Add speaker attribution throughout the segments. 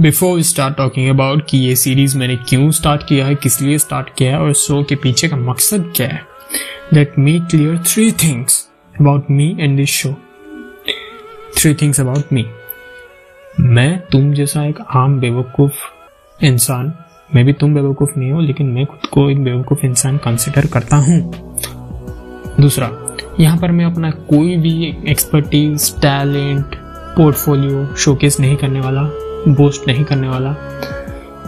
Speaker 1: Before we start talking about कि ये series मैंने क्यों स्टार्ट किया है किस लिए स्टार्ट किया है और शो के पीछे का मकसद क्या है let me clear three things about me and this show three things about me मैं तुम जैसा एक आम बेवकूफ इंसान मैं भी तुम बेवकूफ नहीं हो लेकिन मैं खुद को एक बेवकूफ इंसान कंसिडर करता हूँ दूसरा यहाँ पर मैं अपना कोई भी एक्सपर्टीज टैलेंट पोर्टफोलियो शोकेस नहीं करने वाला बोस्ट नहीं करने वाला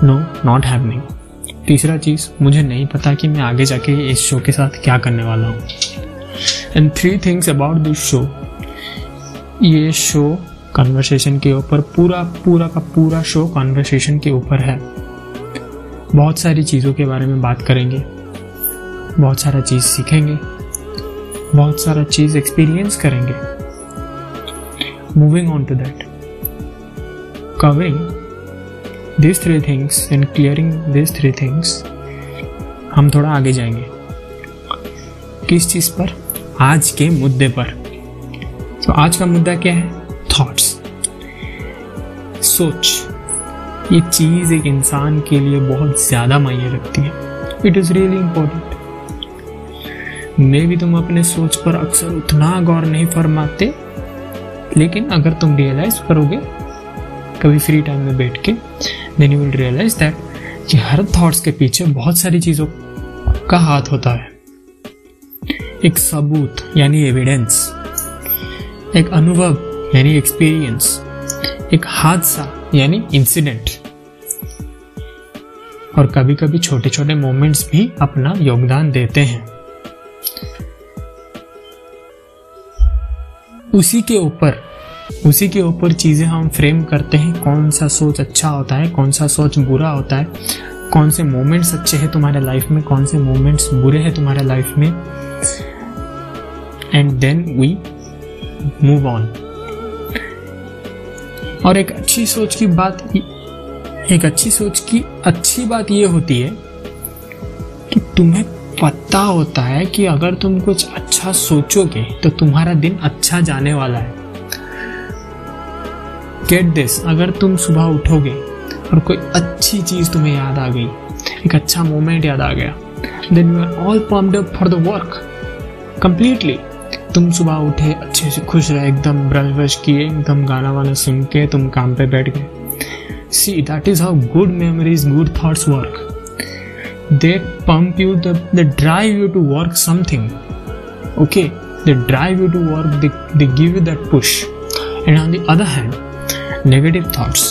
Speaker 1: नो नॉट हैपनिंग तीसरा चीज़ मुझे नहीं पता कि मैं आगे जाके इस शो के साथ क्या करने वाला हूँ and three things about this show ये शो कन्वर्सेशन के ऊपर पूरा पूरा का पूरा शो कन्वर्सेशन के ऊपर है बहुत सारी चीज़ों के बारे में बात करेंगे बहुत सारा चीज़ सीखेंगे बहुत सारा चीज़ एक्सपीरियंस करेंगे moving on to that covering these three things and clearing these three things हम थोड़ा आगे जाएंगे किस चीज़ पर आज के मुद्दे पर तो आज का मुद्दा क्या है थॉट्स सोच ये चीज़ एक इंसान के लिए बहुत ज़्यादा मायने रखती है इट इज़ रियली इम्पोर्टेंट मे भी तुम अपने सोच पर अक्सर उतना गौर नहीं फरमाते लेकिन अगर तुम रियलाइज करोगे कभी फ्री टाइम में बैठ के then you will realise that कि हर थॉट्स के पीछे बहुत सारी चीज़ों का हाथ होता है एक सबूत यानी एविडेंस एक अनुभव यानी एक्सपीरियंस एक हादसा यानी इंसिडेंट और कभी कभी छोटे छोटे मोमेंट्स भी अपना योगदान देते हैं उसी के ऊपर उसी के ऊपर चीज़ें हम फ्रेम करते हैं कौन सा सोच अच्छा होता है कौन सा सोच बुरा होता है कौन से मोमेंट्स अच्छे हैं तुम्हारे लाइफ में कौन से मोमेंट्स बुरे हैं तुम्हारे लाइफ में and then we move on और एक अच्छी सोच की बात एक अच्छी सोच की अच्छी बात यह होती है कि तुम्हें पता होता है कि अगर तुम कुछ अच्छा सोचोगे तो तुम्हारा दिन अच्छा जाने वाला है गेट दिस अगर तुम सुबह उठोगे और कोई अच्छी चीज़ तुम्हें याद आ गई एक अच्छा मोमेंट याद आ गया then you are all pumped up for the work completely तुम सुबह उठे अच्छे से खुश रहे एकदम ब्रश व्रश किए एकदम गाना वाना सुन के तुम काम पे बैठ गए see that is how good memories good thoughts work they pump you the drive you to work something okay okay drive you to work they give you that push and on the other hand negative thoughts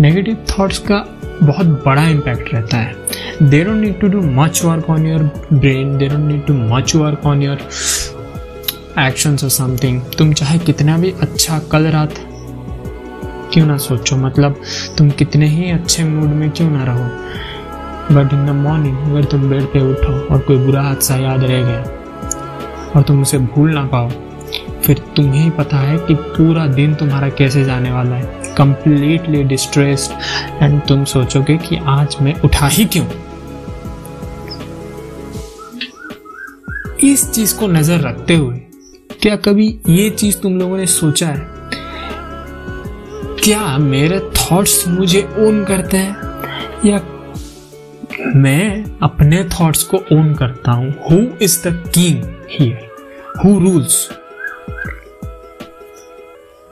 Speaker 1: negative thoughts का बहुत बड़ा impact रहता है they don't need to do much work on your brain they don't need to much work on your actions और something तुम चाहे कितना भी अच्छा कल रात क्यों ना सोचो मतलब तुम कितने ही अच्छे मूड में क्यों ना रहो बट इन द मॉर्निंग अगर तुम बेड पे उठो और कोई बुरा हादसा याद रह गया और तुम उसे भूल ना पाओ फिर तुम्हें ही पता है कि पूरा दिन तुम्हारा कैसे जाने वाला है कंप्लीटली डिस्ट्रेस्ड एंड तुम सोचोगे कि आज मैं उठा ही क्यों इस चीज को नजर रखते हुए क्या कभी ये चीज तुम लोगों ने सोचा है क्या मेरे थॉट्स मुझे ओन करते हैं या मैं अपने थॉट्स को ओन करता हूं who is the king here who rules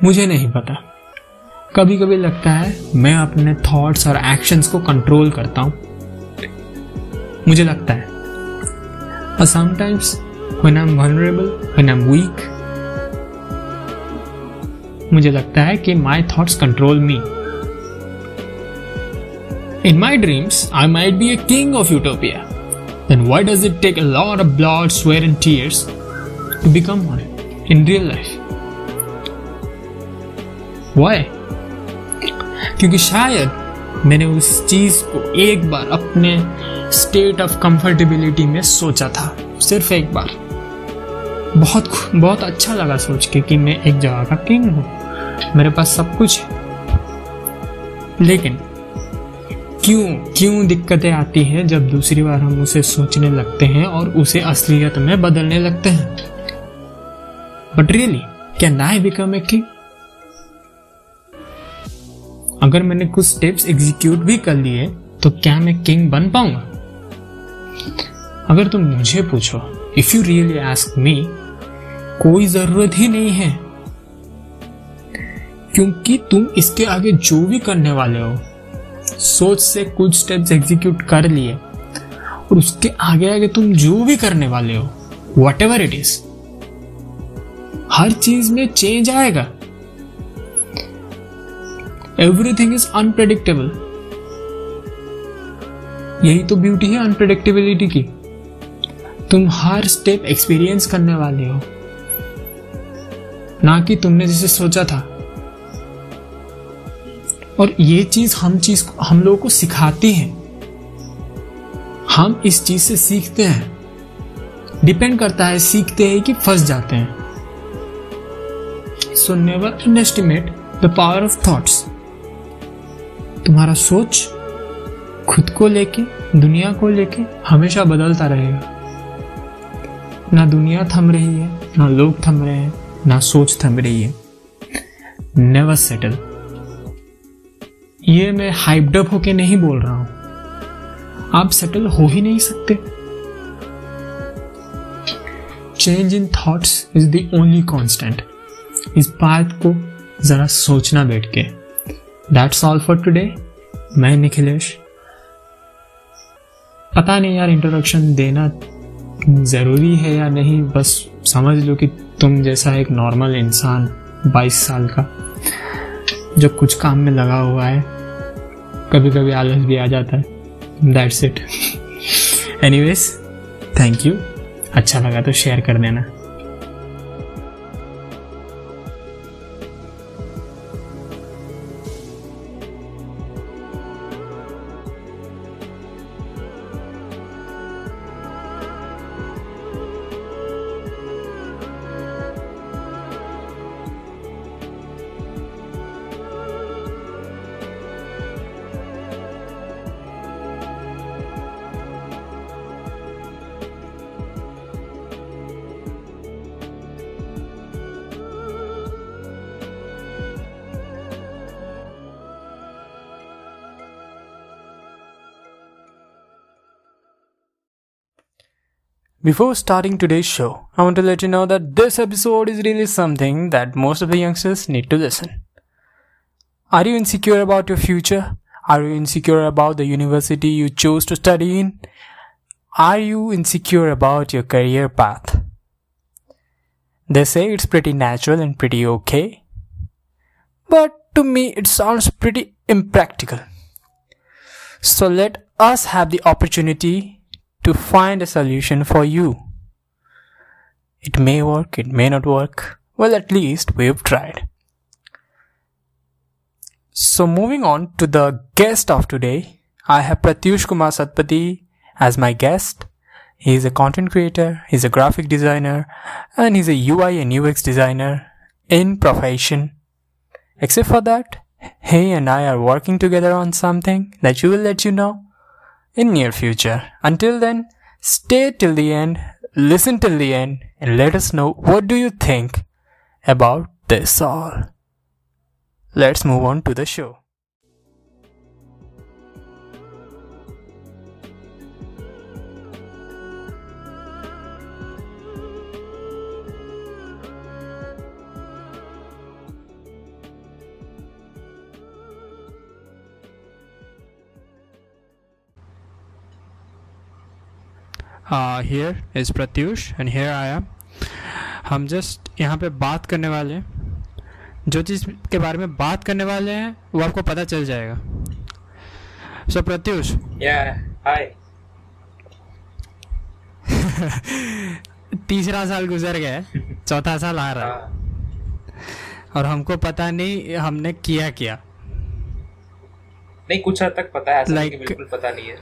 Speaker 1: मुझे नहीं पता कभी कभी लगता है मैं अपने थॉट्स और एक्शंस को कंट्रोल करता हूं मुझे लगता है sometimes when I am vulnerable when I am weak मुझे लगता है कि my thoughts control me in my dreams I might be a king of utopia then why does it take a lot blood sweat in tears to become in real life why क्योंकि शायद मैंने उस चीज को एक बार अपने state of comfortability में सोचा था सिर्फ एक बार बहुत बहुत अच्छा लगा सोच के कि मैं एक जगह का किंग हूँ मेरे पास सब कुछ है लेकिन क्यों क्यों दिक्कतें आती हैं जब दूसरी बार हम उसे सोचने लगते हैं और उसे असलियत में बदलने लगते हैं but really can I become a king अगर मैंने कुछ स्टेप्स एग्जीक्यूट भी कर लिए तो क्या मैं किंग बन पाऊंगा अगर तुम मुझे पूछो if you really ask me कोई जरूरत ही नहीं है क्योंकि तुम इसके आगे जो भी करने वाले हो सोच से कुछ स्टेप्स एग्जीक्यूट कर लिए और उसके आगे आगे तुम जो भी करने वाले हो वट एवर इट इज हर चीज में चेंज आएगा एवरीथिंग इज अनप्रेडिक्टेबल यही तो ब्यूटी है अनप्रेडिक्टेबिलिटी की तुम हर स्टेप एक्सपीरियंस करने वाले हो ना कि तुमने जिसे सोचा था और ये चीज हम चीज हम लोगों को सिखाती है हम इस चीज से सीखते हैं डिपेंड करता है सीखते हैं कि फंस जाते हैं so never underestimate the power of thoughts तुम्हारा सोच खुद को लेके दुनिया को लेके हमेशा बदलता रहेगा ना दुनिया थम रही है ना लोग थम रहे हैं ना सोच थम रही है नेवर सेटल ये मैं हाइपडअप होके नहीं बोल रहा हूं आप सेटल हो ही नहीं सकते change in thoughts is the only constant इस बात को जरा सोचना बैठ के दैट्स ऑल फॉर टुडे मैं निखिलेश पता नहीं यार इंट्रोडक्शन देना ज़रूरी है या नहीं बस समझ लो कि तुम जैसा एक नॉर्मल इंसान 22 साल का जो कुछ काम में लगा हुआ है कभी कभी आलस भी आ जाता है that's it anyways thank you अच्छा लगा तो शेयर कर देना Before starting today's show, I want to let you know that this episode is really something that most of the youngsters need to listen. Are you insecure about your future? Are you insecure about the university you chose to study in? Are you insecure about your career path? They say it's pretty natural and pretty okay. But to me, it sounds pretty impractical. So let us have the opportunity to find a solution for you. It may work, it may not work. Well, at least we've tried. So, moving on to the guest of today, I have Pratyush Kumar Satpati as my guest. He is a content creator, he's a graphic designer, and he's a UI and UX designer in profession. Except for that, he and I are working together on something that you will let you know in near future. Until then, stay till the end, listen till the end, and let us know what do you think about this all. Let's move on to the show. uh, here is Pratyush and here I am हम just यहाँ पे बात करने वाले हैं जो चीज़ के बारे में बात करने वाले हैं वो आपको पता चल जाएगा सो so, प्रत्यूष
Speaker 2: हाय
Speaker 1: तीसरा साल गुजर गया चौथा साल आ रहा है हाँ। और हमको पता नहीं हमने किया क्या
Speaker 2: नहीं कुछ हद तक पता है ऐसा like, नहीं कि बिल्कुल पता नहीं है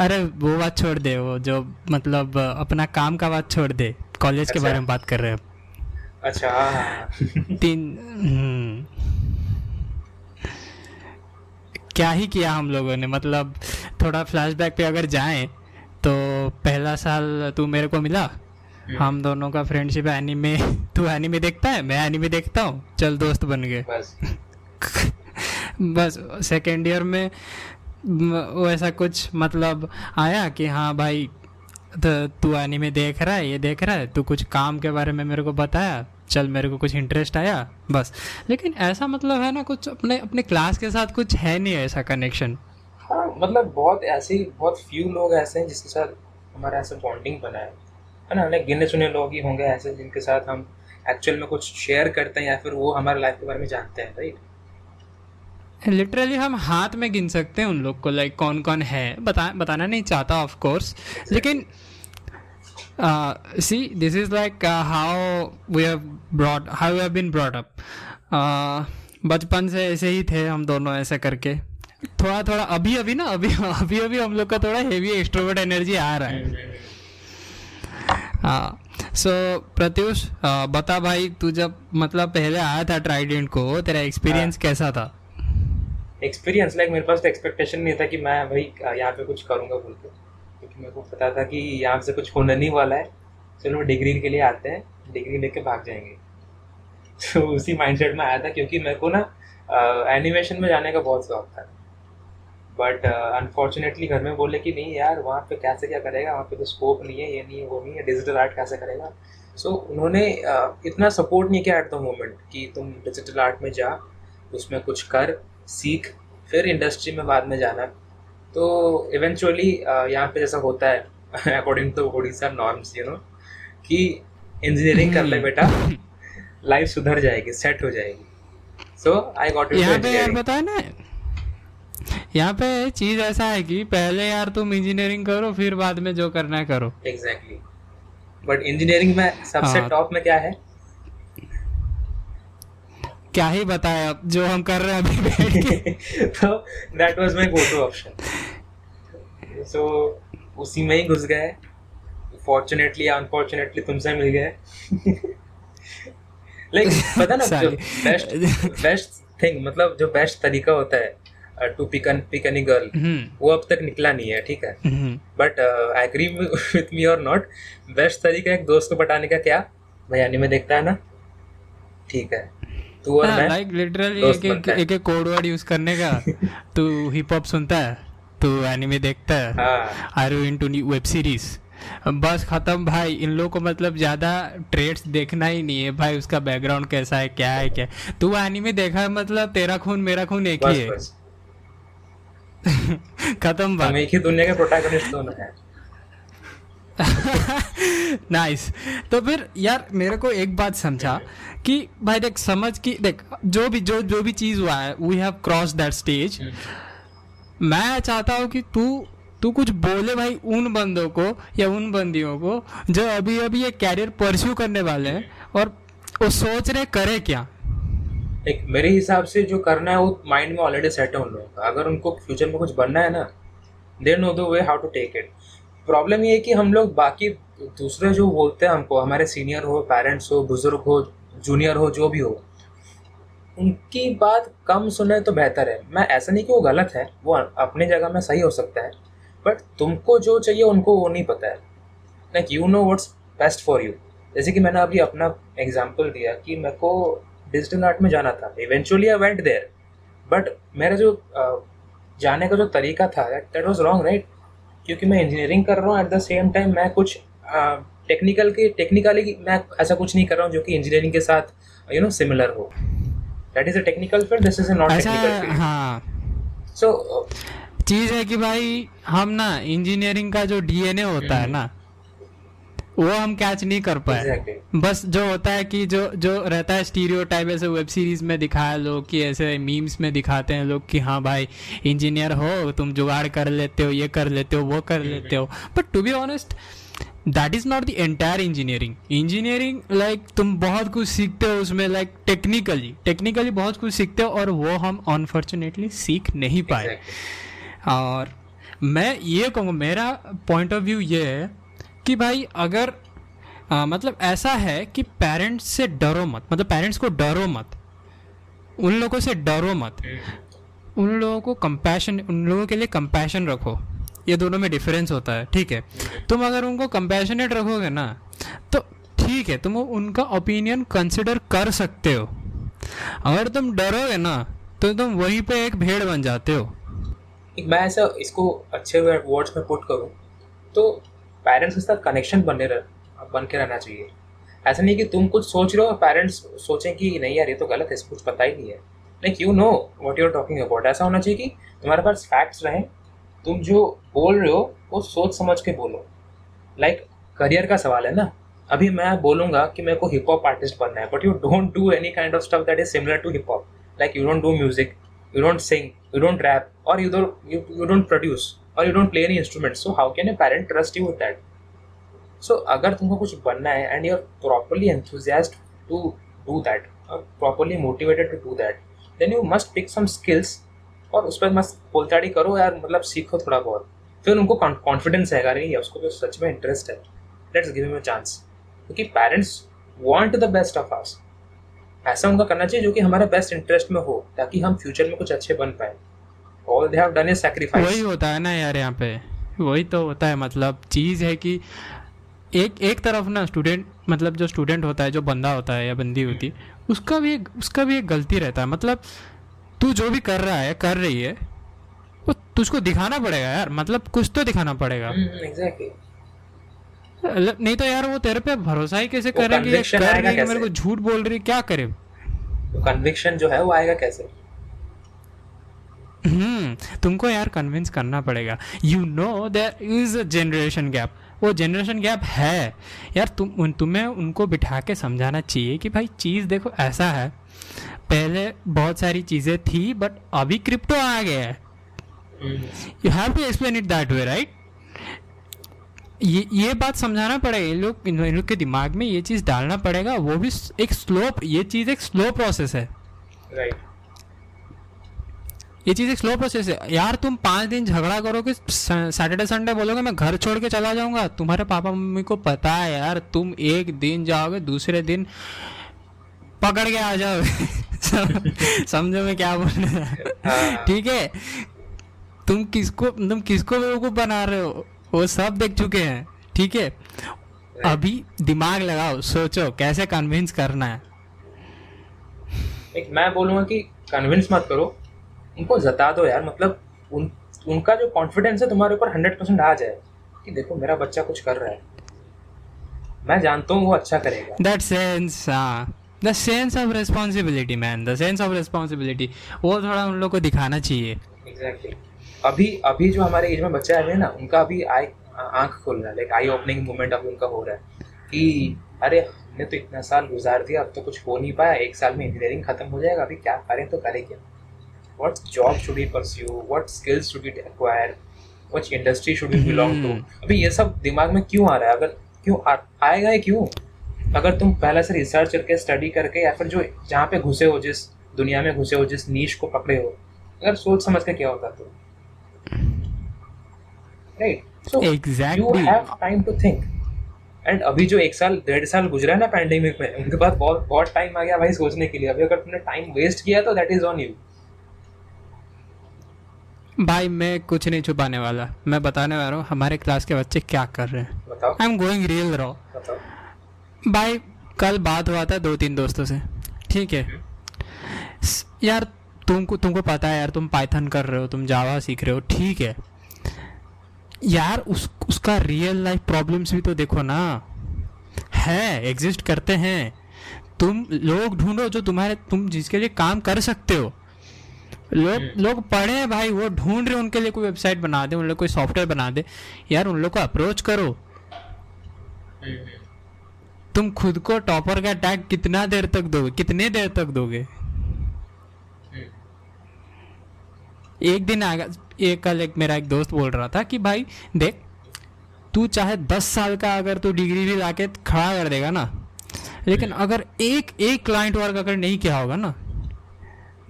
Speaker 1: अरे वो बात छोड़ दे वो जो मतलब अपना काम का बात छोड़ दे कॉलेज अच्छा? के बारे में बात कर रहे हैं
Speaker 2: अच्छा हाँ। तीन हम्म।
Speaker 1: क्या ही किया हम लोगों ने मतलब थोड़ा फ्लैशबैक पे अगर जाएं तो पहला साल तू मेरे को मिला हम्म। हम दोनों का फ्रेंडशिप एनीमे तू एनीमे देखता है मैं एनीमे देखता हूँ चल दोस्त बन गए बस बस सेकेंड ईयर में वैसा कुछ मतलब आया कि हाँ भाई तो तू एनिमे देख रहा है ये देख रहा है तू कुछ काम के बारे में मेरे को बताया चल मेरे को कुछ इंटरेस्ट आया बस लेकिन ऐसा मतलब है ना कुछ अपने अपने क्लास के साथ कुछ है नहीं ऐसा कनेक्शन
Speaker 2: हाँ मतलब बहुत ऐसे बहुत फ्यू लोग ऐसे हैं जिसके साथ हमारा ऐसा बॉन्डिंग बना है है ना लाइक गिने चुने लोग ही होंगे ऐसे जिनके साथ हम एक्चुअल में कुछ शेयर करते हैं या फिर वो हमारे लाइफ के बारे में जानते हैं राइट
Speaker 1: लिटरली हम हाथ में गिन सकते हैं उन लोग को लाइक कौन कौन है बता बताना नहीं चाहता ऑफ कोर्स लेकिन see this is like how we have brought how have been brought up बचपन से ऐसे ही थे हम दोनों ऐसे करके थोड़ा थोड़ा अभी अभी ना अभी अभी अभी हम लोग का थोड़ा हेवी एक्स्ट्रोवर्ट एनर्जी आ रहा है हाँ सो प्रत्युष uh, बता भाई तू जब मतलब पहले आया था ट्राइडेंट को तेरा एक्सपीरियंस हाँ। कैसा था एक्सपीरियंस
Speaker 2: लाइक मेरे पास तो एक्सपेक्टेशन नहीं था कि मैं भाई यहाँ पे कुछ करूँगा बोल के क्योंकि मेरे को पता था कि यहाँ से कुछ होने नहीं वाला है चलो डिग्री के लिए आते हैं डिग्री लेके भाग जाएंगे तो उसी माइंडसेट में आया था क्योंकि मेरे को ना एनिमेशन में जाने का बहुत शौक था बट अनफॉर्चुनेटली घर में बोले कि नहीं यार वहाँ पे कैसे क्या करेगा वहाँ पे तो स्कोप नहीं है ये नहीं है वो नहीं है डिजिटल आर्ट कैसे करेगा सो so, उन्होंने uh, इतना सपोर्ट नहीं किया एट द मोमेंट कि तुम डिजिटल आर्ट में जा उसमें कुछ कर सीख फिर इंडस्ट्री में बाद में जाना तो इवेंचुअली यहाँ पे जैसा होता है according to Orissa norms you know कि इंजीनियरिंग कर ले हम्म। बेटा लाइफ सुधर जाएगी सेट हो जाएगी सो आई गॉट यहाँ पे यार बताया ना यहाँ पे चीज
Speaker 1: ऐसा है कि पहले यार तुम इंजीनियरिंग करो फिर बाद में जो करना है करो
Speaker 2: एग्जैक्टली बट इंजीनियरिंग में सबसे टॉप हाँ। में क्या है
Speaker 1: क्या ही बताया आप जो हम कर रहे हैं अभी बैठ के तो
Speaker 2: that was my go to option so उसी में ही घुस गए फॉर्चुनेटली या अनफॉर्चुनेटली तुमसे मिल गए लाइक पता ना जो बेस्ट बेस्ट थिंग मतलब जो बेस्ट तरीका होता है to pick an pick any girl वो अब तक निकला नहीं है ठीक है but I agree with me और नॉट बेस्ट तरीका एक दोस्त को बताने का क्या भैया में देखता है ना ठीक है
Speaker 1: तू और हाँ, मैं लाइक लिटरली एक एक एक एक कोड वर्ड यूज करने का तू हिप हॉप सुनता है तू देखता है are you into web series बस खत्म भाई इन लोगों को मतलब ज्यादा ट्रेड्स देखना ही नहीं है भाई उसका बैकग्राउंड कैसा है क्या है क्या तू एनिमे देखा है मतलब तेरा खून मेरा खून एक ही है खत्म भाई एक ही दुनिया प्रोटैगनिस्ट दोनों नाइस nice. तो फिर यार मेरे को एक बात समझा हम्म। कि भाई देख समझ कि देख जो भी जो जो भी चीज़ हुआ है we have cross that stage मैं चाहता हूँ कि तू तू कुछ बोले भाई उन बंदों को या उन बंदियों को जो अभी अभी ये कैरियर परस्यू करने वाले हैं और वो सोच रहे करे क्या
Speaker 2: देख मेरे हिसाब से जो करना है वो माइंड में ऑलरेडी सेट है उन लोगों का अगर उनको फ्यूचर में कुछ बनना है ना देर नो दो way how to take it problem ये है कि हम लोग बाकी दूसरे जो बोलते हैं हमको हमारे सीनियर हो पेरेंट्स हो बुजुर्ग हो जूनियर हो जो भी हो उनकी बात कम सुने तो बेहतर है मैं ऐसा नहीं कि वो गलत है वो अपने जगह में सही हो सकता है बट तुमको जो चाहिए उनको वो नहीं पता है like you know what's best for you जैसे कि मैंने अभी अपना एग्जाम्पल दिया कि मेरे को डिजिटल आर्ट में जाना था eventually I went there but मेरा जो जाने का जो तरीका था दैट वॉज रॉन्ग राइट क्योंकि मैं इंजीनियरिंग कर रहा हूँ एट द सेम टाइम मैं कुछ टेक्निकल के टेक्निकली मैं ऐसा कुछ नहीं कर रहा हूँ जो कि इंजीनियरिंग के साथ यू नो सिमिलर हो that is a technical field this is a not technical field हाँ
Speaker 1: सो चीज़ है कि भाई हम ना इंजीनियरिंग का जो डीएनए होता है हम्म। ना वो हम कैच नहीं कर पाए exactly. बस जो होता है कि जो जो रहता है स्टीरियो टाइप ऐसे वेब सीरीज में दिखाया लोग कि ऐसे मीम्स में दिखाते हैं लोग कि हाँ भाई इंजीनियर हो तुम जुगाड़ कर लेते हो ये कर लेते हो वो कर हम्म। लेते हो but to be honest that is not the entire engineering engineering like तुम बहुत कुछ सीखते हो उसमें लाइक टेक्निकली टेक्निकली बहुत कुछ सीखते हो और वो हम अनफॉर्चुनेटली सीख नहीं पाए exactly. और मैं ये कहूँगा मेरा पॉइंट ऑफ व्यू ये है कि भाई अगर आ, मतलब ऐसा है कि पेरेंट्स से डरो मत मतलब पेरेंट्स को डरो मत उन लोगों से डरो मत हम्म। उन लोगों को कंपैशन उन लोगों के लिए कंपैशन रखो ये दोनों में डिफरेंस होता है ठीक है तुम अगर उनको कंपेशनेट रखोगे ना तो ठीक है तुम उनका ओपिनियन कंसिडर कर सकते हो अगर तुम डरोगे ना तो तुम वहीं पे एक भेड़ बन जाते हो
Speaker 2: मैं ऐसा इसको अच्छे वर्ड्स में पुट करूँ तो पेरेंट्स के साथ कनेक्शन बने रह बन के रहना चाहिए ऐसा नहीं कि तुम कुछ सोच रहे हो पेरेंट्स सोचें कि नहीं यार ये तो गलत है इसको कुछ पता ही नहीं है like you know what you are talking about ऐसा होना चाहिए कि तुम्हारे पास फैक्ट्स रहें तुम जो बोल रहे हो वो सोच समझ के बोलो लाइक like, करियर का सवाल है ना अभी मैं बोलूंगा कि मेरे को हिप हॉप आर्टिस्ट बनना है but you don't do any kind of stuff that is similar to hip hop like you don't do music you don't sing you don't rap और यू यू डोंट प्रोड्यूस और you don't play any instrument so how can a parent trust you that so अगर तुमको कुछ बनना है and you are properly enthusiast to do that और properly motivated to do that then you must pick some skills और उस पर मस्त बोलताड़ी करो यार मतलब सीखो थोड़ा बहुत फिर उनको कॉन्फिडेंस है रहेगा अरे उसको तो सच में इंटरेस्ट है let's give him a chance क्योंकि parents want the best of us ऐसा उनका करना चाहिए जो कि हमारा बेस्ट इंटरेस्ट में हो ताकि हम फ्यूचर में कुछ अच्छे बन पाए all they have done is sacrifice वही होता है ना यार यहाँ पे
Speaker 1: वही तो होता है मतलब चीज़ है कि एक एक तरफ ना स्टूडेंट मतलब जो स्टूडेंट होता है जो बंदा होता है या बंदी होती है उसका भी एक उसका भी एक गलती रहता है मतलब तू जो भी कर रहा है कर रही है वो तुझको दिखाना पड़ेगा यार मतलब कुछ तो दिखाना पड़ेगा हम्म, exactly. नहीं तो यार वो तेरे पे भरोसा ही कैसे करेगी कर मेरे को झूठ बोल रही क्या करे
Speaker 2: कन्विक्शन जो है वो आएगा कैसे
Speaker 1: हम्म तुमको यार कन्विंस करना पड़ेगा you know there is a generation gap वो जनरेशन गैप है यार तुम तुम्हें उनको बिठा के समझाना चाहिए कि भाई चीज़ देखो ऐसा है पहले बहुत सारी चीजें थी बट अभी क्रिप्टो आ गया है you have to explain it that way right ये ये बात समझाना पड़ेगा इन लोग इन लोग के दिमाग में ये चीज़ डालना पड़ेगा वो भी एक स्लो ये चीज़ एक स्लो प्रोसेस है right. ये चीज़ एक स्लो प्रोसेस है यार तुम पांच दिन झगड़ा करोगे सैटरडे संडे बोलोगे मैं घर छोड़ के चला जाऊंगा तुम्हारे पापा मम्मी को पता है यार तुम एक दिन जाओगे दूसरे दिन पकड़ के आ जाओगे समझो मैं क्या बोल रहा हाँ। ठीक है तुम किसको तुम किसको बेवकूफ बना रहे हो वो सब देख चुके हैं ठीक है अभी दिमाग लगाओ सोचो कैसे कन्विंस करना है
Speaker 2: एक मैं बोलूँगा कि कन्विंस मत करो उनको जता दो यार मतलब उन उनका जो कॉन्फिडेंस है तुम्हारे ऊपर हंड्रेड परसेंट आ जाए कि देखो मेरा बच्चा कुछ कर रहा है मैं जानता हूँ वो अच्छा करेगा दैट सेंस
Speaker 1: हाँ the sense of responsibility man the sense of responsibility वो थोड़ा उन लोग को दिखाना चाहिए exactly.
Speaker 2: अभी अभी जो हमारे एज में बच्चे आए हुए हैं ना उनका अभी आई आंख खोल रहा है लाइक आई ओपनिंग मूवमेंट अभी उनका हो रहा है कि अरे हमने तो इतना साल गुजार दिया अब तो कुछ हो नहीं पाया एक साल में इंजीनियरिंग खत्म हो जाएगा अभी क्या करें तो करें क्या what job should be pursue what skills should be acquire what industry should be belong to अभी ये सब दिमाग में क्यों आ रहा है अगर क्यों आ, आएगा क्यों अगर तुम पहले से रिसर्च करके स्टडी करके या फिर जो जहाँ पे घुसे हो जिस दुनिया में घुसे हो जिस नीच को पकड़े हो अगर सोच समझ के क्या होता तो right so you have time to think and अभी जो एक साल डेढ़ साल गुजरा है ना पैंडेमिक में उनके पास बहुत बहुत टाइम आ गया भाई सोचने के लिए अभी अगर तुमने टाइम वेस्ट किया तो दैट इज ऑन यू भाई
Speaker 1: मैं कुछ नहीं छुपाने वाला मैं बताने वाला हूँ हमारे क्लास के बच्चे क्या कर रहे हैं I am going real raw भाई कल बात हुआ था दो तीन दोस्तों से ठीक है यार तुमको तुमको पता है यार तुम पाइथन कर रहे हो तुम जावा सीख रहे हो ठीक है यार उस उसका रियल लाइफ प्रॉब्लम्स भी तो देखो ना है एग्जिस्ट करते हैं तुम लोग ढूंढो जो तुम्हारे तुम जिसके लिए काम कर सकते हो लोग हम्म। लोग पढ़े भाई वो ढूंढ रहे उनके लिए कोई वेबसाइट बना दे उन लोग कोई सॉफ्टवेयर बना दे यार उन लोग को अप्रोच करो हम्म, हम्म। तुम खुद को टॉपर का टैग कितना देर तक दोगे कितने देर तक दोगे एक दिन आगा एक कल एक मेरा एक दोस्त बोल रहा था कि भाई देख तू चाहे दस साल का अगर तू डिग्री भी लाके खड़ा कर देगा ना लेकिन हम्म। अगर एक एक क्लाइंट वर्क अगर नहीं किया होगा ना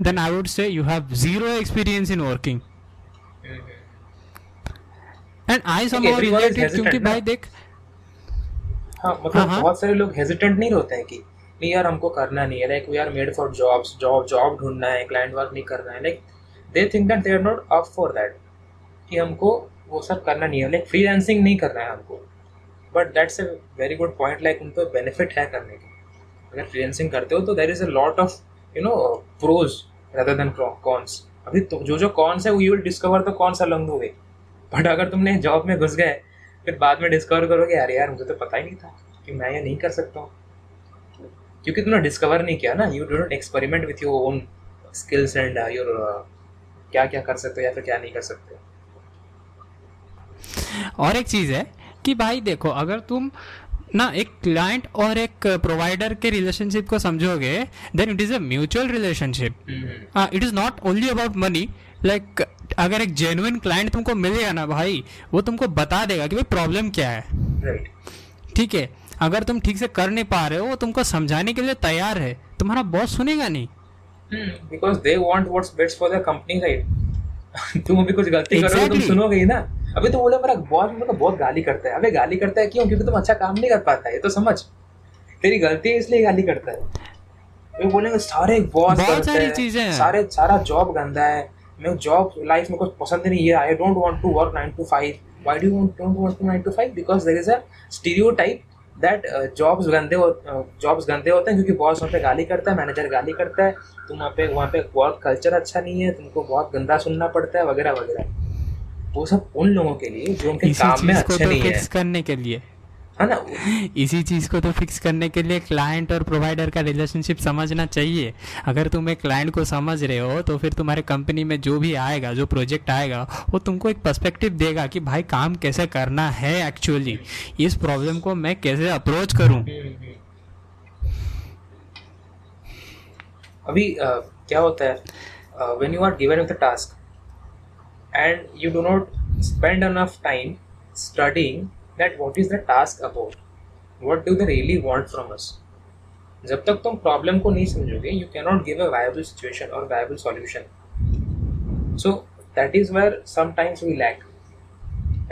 Speaker 1: then I would say you have zero experience in working and
Speaker 2: I some क्योंकि भाई देख हाँ, हाँ मतलब हाँ, बहुत सारे लोग हेजिटेंट नहीं होते हैं कि नहीं यार हमको करना नहीं है like we are made for jobs job job ढूंढना है क्लाइंट वर्क नहीं करना है like they think that they are not up for that कि हमको वो सब करना नहीं है लाइक फ्री नहीं करना है हमको but that's a very good point like उन पर बेनिफिट है करने के अगर फ्री करते हो तो there is a lot of you know pros rather than cons अभी तो जो जो कॉन्स है वो you will discover the cons along the way but अगर तुमने जॉब में घुस गए फिर बाद में डिस्कवर करोगे यार यार मुझे तो पता ही नहीं था कि मैं ये नहीं कर सकता हूँ क्योंकि तुमने डिस्कवर नहीं किया ना you do not experiment with your own skills and your क्या क्या कर सकते हो या फिर क्या नहीं कर सकते
Speaker 1: और एक चीज़ है कि भाई देखो अगर तुम ना एक क्लाइंट और एक प्रोवाइडर के रिलेशनशिप को समझोगे then it is a mutual relationship it is not only about money like अगर एक जेनुइन क्लाइंट तुमको मिलेगा ना भाई वो तुमको बता देगा कि भाई प्रॉब्लम क्या है ठीक है अगर तुम ठीक से कर नहीं पा रहे हो वो तुमको समझाने के लिए तैयार है तुम्हारा बॉस सुनेगा नहीं because they want what's
Speaker 2: best for the company right तुम अभी कुछ गलती exactly. करोगे तुम सुनोगे ही ना अभी तो मेरा बॉस मेरे को बहुत गाली करता है अभी गाली करता है क्यों क्योंकि तुम अच्छा काम नहीं कर पाता है तो समझ तेरी गलती है इसलिए गाली करता है बोलेंगे सारे बॉस सारे सारा जॉब गंदा है मेरे जॉब लाइफ में कुछ पसंद नहीं है I don't want to work nine to five why do want don't want to nine to five because there is a stereotype that jobs गंदे जॉब्स uh, गंदे होते हैं क्योंकि बॉस वहाँ पे गाली करता है मैनेजर गाली करता है तुम वहाँ पे वहाँ पे वर्क कल्चर अच्छा नहीं है तुमको बहुत गंदा सुनना पड़ता है वगैरह वगैरह वो सब उन लोगों के लिए जो उनके काम में
Speaker 1: अच्छे तो नहीं है करने के लिए है ना इसी चीज़ को तो फिक्स करने के लिए क्लाइंट और प्रोवाइडर का रिलेशनशिप समझना चाहिए अगर तुम एक क्लाइंट को समझ रहे हो तो फिर तुम्हारे कंपनी में जो भी आएगा जो प्रोजेक्ट आएगा वो तुमको एक पर्सपेक्टिव देगा कि भाई काम कैसे करना है एक्चुअली इस प्रॉब्लम को मैं कैसे अप्रोच करूँ
Speaker 2: अभी uh, क्या होता है when you are given with task and you do not spend enough time studying that what is the task about what do they really want from us जब तक तुम प्रॉब्लम को नहीं समझोगे you cannot give a viable situation और viable solution so that is where sometimes we lack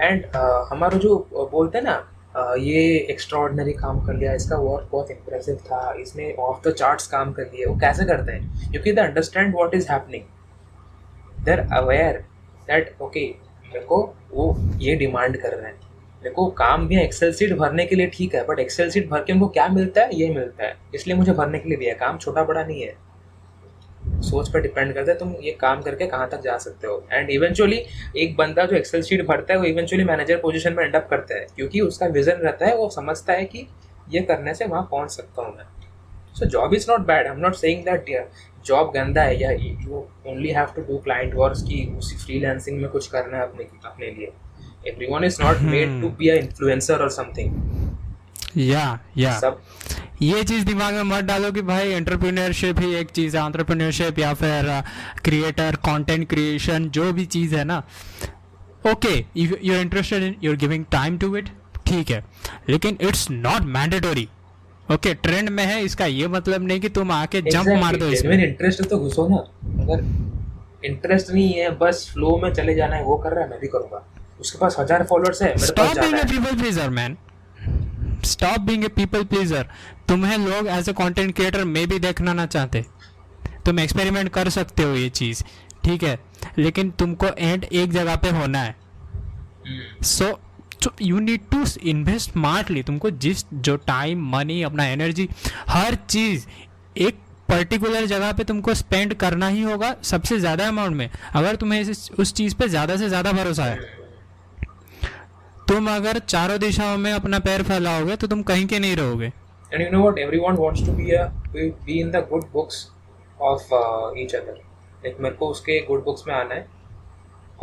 Speaker 2: and हमारा जो बोलते हैं ना ये एक्स्ट्रॉडनरी काम कर लिया इसका वर्क बहुत इम्प्रेसिव था इसने ऑफ द चार्ट्स काम कर लिए वो कैसे करते हैं क्योंकि the understand what is happening there aware that okay मेरे को वो ये डिमांड कर रहे हैं देखो काम भी एक्सेल सीट भरने के लिए ठीक है बट एक्सेल सीट भर के उनको क्या मिलता है ये मिलता है इसलिए मुझे भरने के लिए दिया काम छोटा बड़ा नहीं है सोच पर डिपेंड करता है तुम ये काम करके कहाँ तक जा सकते हो एंड इवेंचुअली एक बंदा जो एक्सेल शीट भरता है वो इवेंचुअली मैनेजर पोजीशन में एंड अप करता है क्योंकि उसका विजन रहता है वो समझता है कि ये करने से वहाँ पहुँच सकता हूँ मैं so job is not bad I am not saying that job गंदा है या you only have to do client work की उसी फ्री में कुछ करना है अपने अपने लिए everyone is not made to be an hmm. influencer or something या या सब
Speaker 1: ये चीज दिमाग में मत डालो कि भाई एंटरप्रेन्योरशिप ही एक चीज है एंटरप्रेन्योरशिप या फिर क्रिएटर कंटेंट क्रिएशन जो भी चीज है ना okay you are interested in you are giving time to it ठीक है लेकिन it's not mandatory okay trend में है इसका ये मतलब नहीं कि तुम आके exactly, जंप मार दो
Speaker 2: इसमें इंटरेस्ट तो घुसो ना अगर इंटरेस्ट नहीं है बस फ्लो में चले जाना है वो कर रहा है मैं भी करूंगा उसके पास हजार फॉलोअर्स है
Speaker 1: stop being a people pleaser man stop being a people pleaser तुम्हें लोग एज अ कंटेंट क्रिएटर में भी देखना ना चाहते तुम एक्सपेरिमेंट कर सकते हो ये चीज़ ठीक है लेकिन तुमको एंड एक जगह पे होना है so you need to invest smartly तुमको जिस जो टाइम मनी अपना एनर्जी हर चीज़ एक पर्टिकुलर जगह पे तुमको स्पेंड करना ही होगा सबसे ज़्यादा अमाउंट में अगर तुम्हें उस चीज़ पे ज़्यादा से ज़्यादा भरोसा है तुम अगर चारों दिशाओं में अपना पैर फैलाओगे तो तुम कहीं के नहीं रहोगे
Speaker 2: and you know what everyone wants to be a be in the good books of each other like मेरे को उसके गुड बुक्स में आना है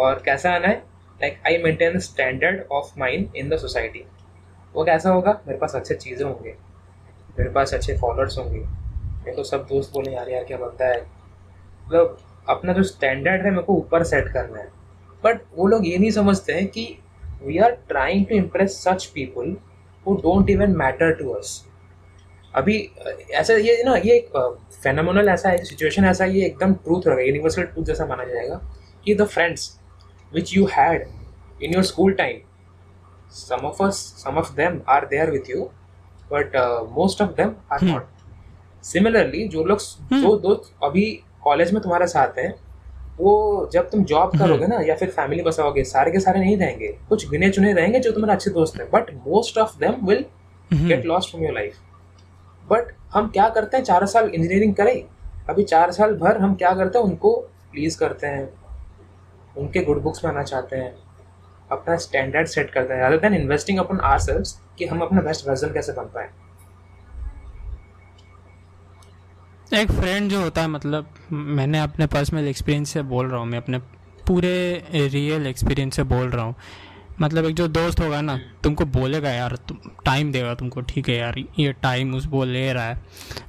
Speaker 2: और कैसा आना है I I the standard of mind in the society वो कैसा होगा मेरे पास अच्छे चीज़ें होंगे मेरे पास अच्छे फॉलोअर्स होंगे मेरे को सब दोस्त बोले यार यार क्या बनता है मतलब अपना जो स्टैंडर्ड है मेरे को ऊपर सेट करना है बट वो लोग ये नहीं समझते हैं कि we are trying to impress such people who don't even matter to us अभी ऐसा ये ना ये एक फेनोमिनल ऐसा है सिचुएशन ऐसा ये एकदम ट्रूथ रहेगा यूनिवर्सल ट्रूथ जैसा माना जाएगा कि the friends which you had in your school time some of us some of them are there with you but most of them are not similarly जो लोग hmm. जो दोस्त अभी कॉलेज में तुम्हारे साथ हैं वो जब तुम जॉब हम्म। करोगे ना या फिर फैमिली बसाओगे सारे के सारे नहीं रहेंगे कुछ गिने चुने रहेंगे जो तुम्हारे अच्छे दोस्त हैं but most of them will get lost from your life but हम क्या करते हैं चार साल इंजीनियरिंग करें अभी चार साल भर हम क्या करते हैं उनको प्लीज करते हैं उनके गुड बुक्स में आना चाहते हैं अपना स्टैंडर्ड सेट करते हैं इन्वेस्टिंग अपन आर कि हम अपना बेस्ट वर्जन कैसे बन पाएँ
Speaker 1: एक फ्रेंड जो होता है मतलब मैंने अपने पर्सनल एक्सपीरियंस से बोल रहा हूँ मैं अपने पूरे रियल एक्सपीरियंस से बोल रहा हूँ मतलब एक जो दोस्त होगा ना तुमको बोलेगा यार तुम टाइम देगा तुमको ठीक है यार ये टाइम उस वो ले रहा है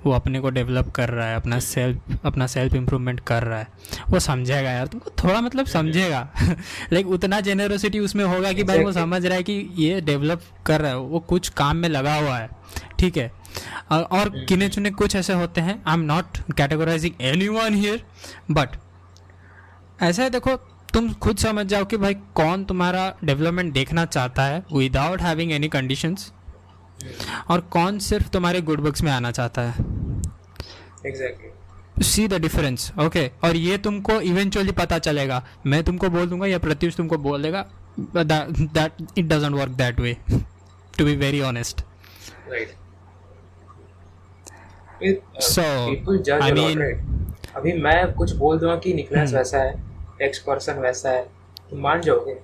Speaker 1: वो अपने को डेवलप कर रहा है अपना सेल्फ अपना सेल्फ इम्प्रूवमेंट कर रहा है वो समझेगा यार तुमको थोड़ा मतलब समझेगा लाइक उतना जेनरोसिटी उसमें होगा कि भाई वो समझ रहा है कि ये डेवलप कर रहा है वो कुछ काम में लगा हुआ है ठीक है और गिने चुने कुछ ऐसे होते हैं I am not categorising any one here but ऐसा है देखो तुम खुद समझ जाओ कि भाई कौन तुम्हारा डेवलपमेंट देखना चाहता है विदाउट हैविंग एनी कंडीशंस और कौन सिर्फ तुम्हारे गुड बुक्स में आना चाहता है exactly see the difference okay और ये तुमको इवेंचुअली पता चलेगा मैं तुमको बोल दूंगा या प्रत्युष तुमको बोल देगा that it doesn't work that way to be very honest right
Speaker 2: people जज अबाउट इट अभी मैं कुछ बोल दूंगा कि निकलास hmm. वैसा है एक्स पर्सन वैसा है तुम मान जाओगे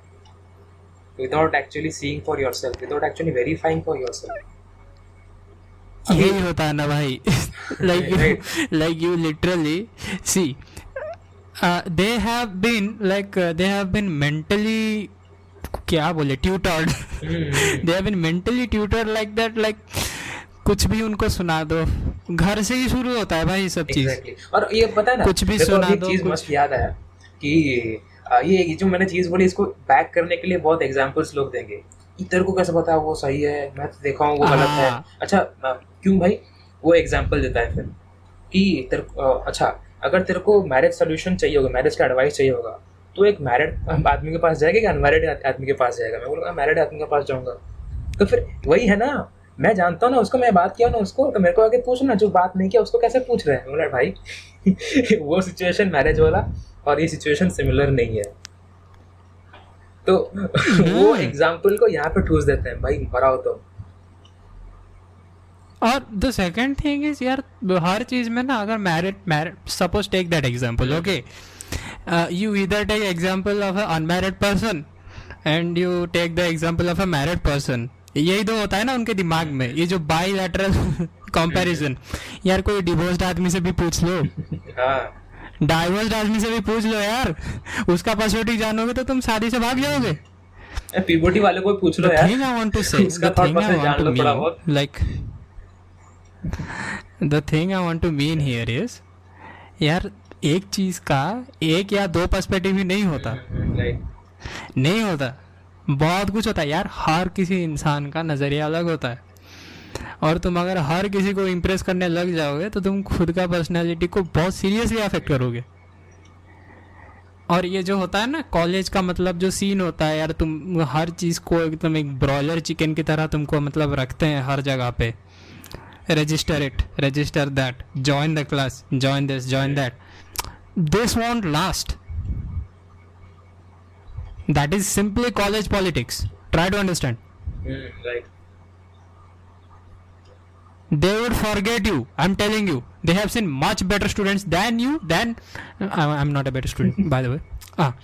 Speaker 2: without actually seeing for yourself without actually verifying for yourself
Speaker 1: यही
Speaker 2: होता है ना भाई like like you literally
Speaker 1: see they have been like they have been mentally क्या बोले tutored they have been mentally tutor like that like कुछ भी उनको सुना दो घर से ही शुरू होता है भाई सब चीज
Speaker 2: और ये पता है ना
Speaker 1: कुछ भी सुना दो
Speaker 2: चीज मस्त याद आया कि ये जो मैंने चीज बोली इसको बैक करने के लिए बहुत एग्जांपल्स लोग देंगे इधर को कैसे पता वो सही है मैं तो देखा हूँ वो गलत है हाँ। अच्छा क्यों भाई वो एग्जाम्पल देता है फिर कि तेरे अच्छा अगर तेरे को मैरिज सोल्यूशन चाहिए होगा मैरिज का एडवाइस चाहिए होगा तो एक मैरिड आदमी के पास जाएगा कि अनमैरिड आदमी के पास जाएगा मैं बोलूँगा मैरिड हाँ, आदमी के पास जाऊँगा तो फिर वही है ना मैं जानता हूँ ना उसको मैं बात किया ना उसको तो मेरे को आगे पूछो ना जो बात नहीं किया उसको कैसे पूछ रहे हैं बोला भाई वो सिचुएशन मैरिज वाला और ये सिचुएशन सिमिलर नहीं है तो वो एग्जाम्पल hmm. को यहाँ पे ठूस देते हैं भाई मराओ तो
Speaker 1: और द सेकेंड थिंग इज यार हर चीज में ना अगर married married suppose take that example okay you इधर take example of a unmarried person and you take the example of a married person यही तो होता है ना उनके दिमाग में ये जो बाईलैटरल कंपैरिजन यार कोई डिवोर्स्ड आदमी से भी पूछ लो डाइवोर्स हाँ। आदमी से भी पूछ लो यार उसका पर्सपेक्टिव जानोगे तो तुम शादी से भाग जाओगे
Speaker 2: पीबोटी वाले को पूछ लो यार thing
Speaker 1: I want to say उसका थॉट प्रोसेस जान लो थोड़ा बहुत like the thing I want to mean here is यार एक चीज का एक या दो पर्सपेक्टिव ही नहीं होता नहीं होता बहुत कुछ होता है यार हर किसी इंसान का नज़रिया अलग होता है और तुम अगर हर किसी को इम्प्रेस करने लग जाओगे तो तुम खुद का पर्सनैलिटी को बहुत सीरियसली अफेक्ट करोगे और ये जो होता है ना कॉलेज का मतलब जो सीन होता है यार तुम हर चीज़ को एकदम एक ब्रॉयलर चिकन की तरह तुमको मतलब रखते हैं हर जगह पे register it register that join the class join this join that this want last That is simply college politics. Try to understand. Mm, right. They would forget you. I'm telling you. They have seen much better students than you. Than uh, I'm not a better student, by the way. Ah.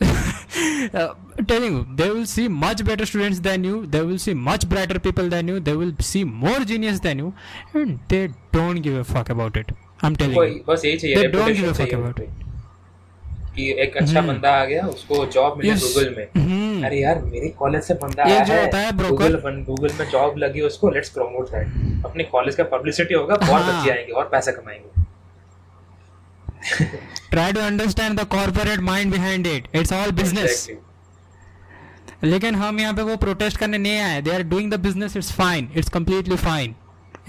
Speaker 1: uh, telling you, they will see much better students than you. They will see much brighter people than you. They will see more genius than you, and they don't give a fuck about it. I'm telling you.
Speaker 2: They don't give a fuck about it. कि एक अच्छा हम्म। बंदा आ गया उसको job मिली Google में हम्म। अरे यार मेरे कॉलेज से बंदा आया है गूगल गूगल में जॉब लगी उसको लेट्स प्रमोट दैट अपने कॉलेज का पब्लिसिटी होगा और बच्चे हाँ। आएंगे और पैसा कमाएंगे try
Speaker 1: to understand the corporate mind behind it it's all business लेकिन हम यहाँ पे वो प्रोटेस्ट करने नहीं आए they are doing the business it's fine it's completely fine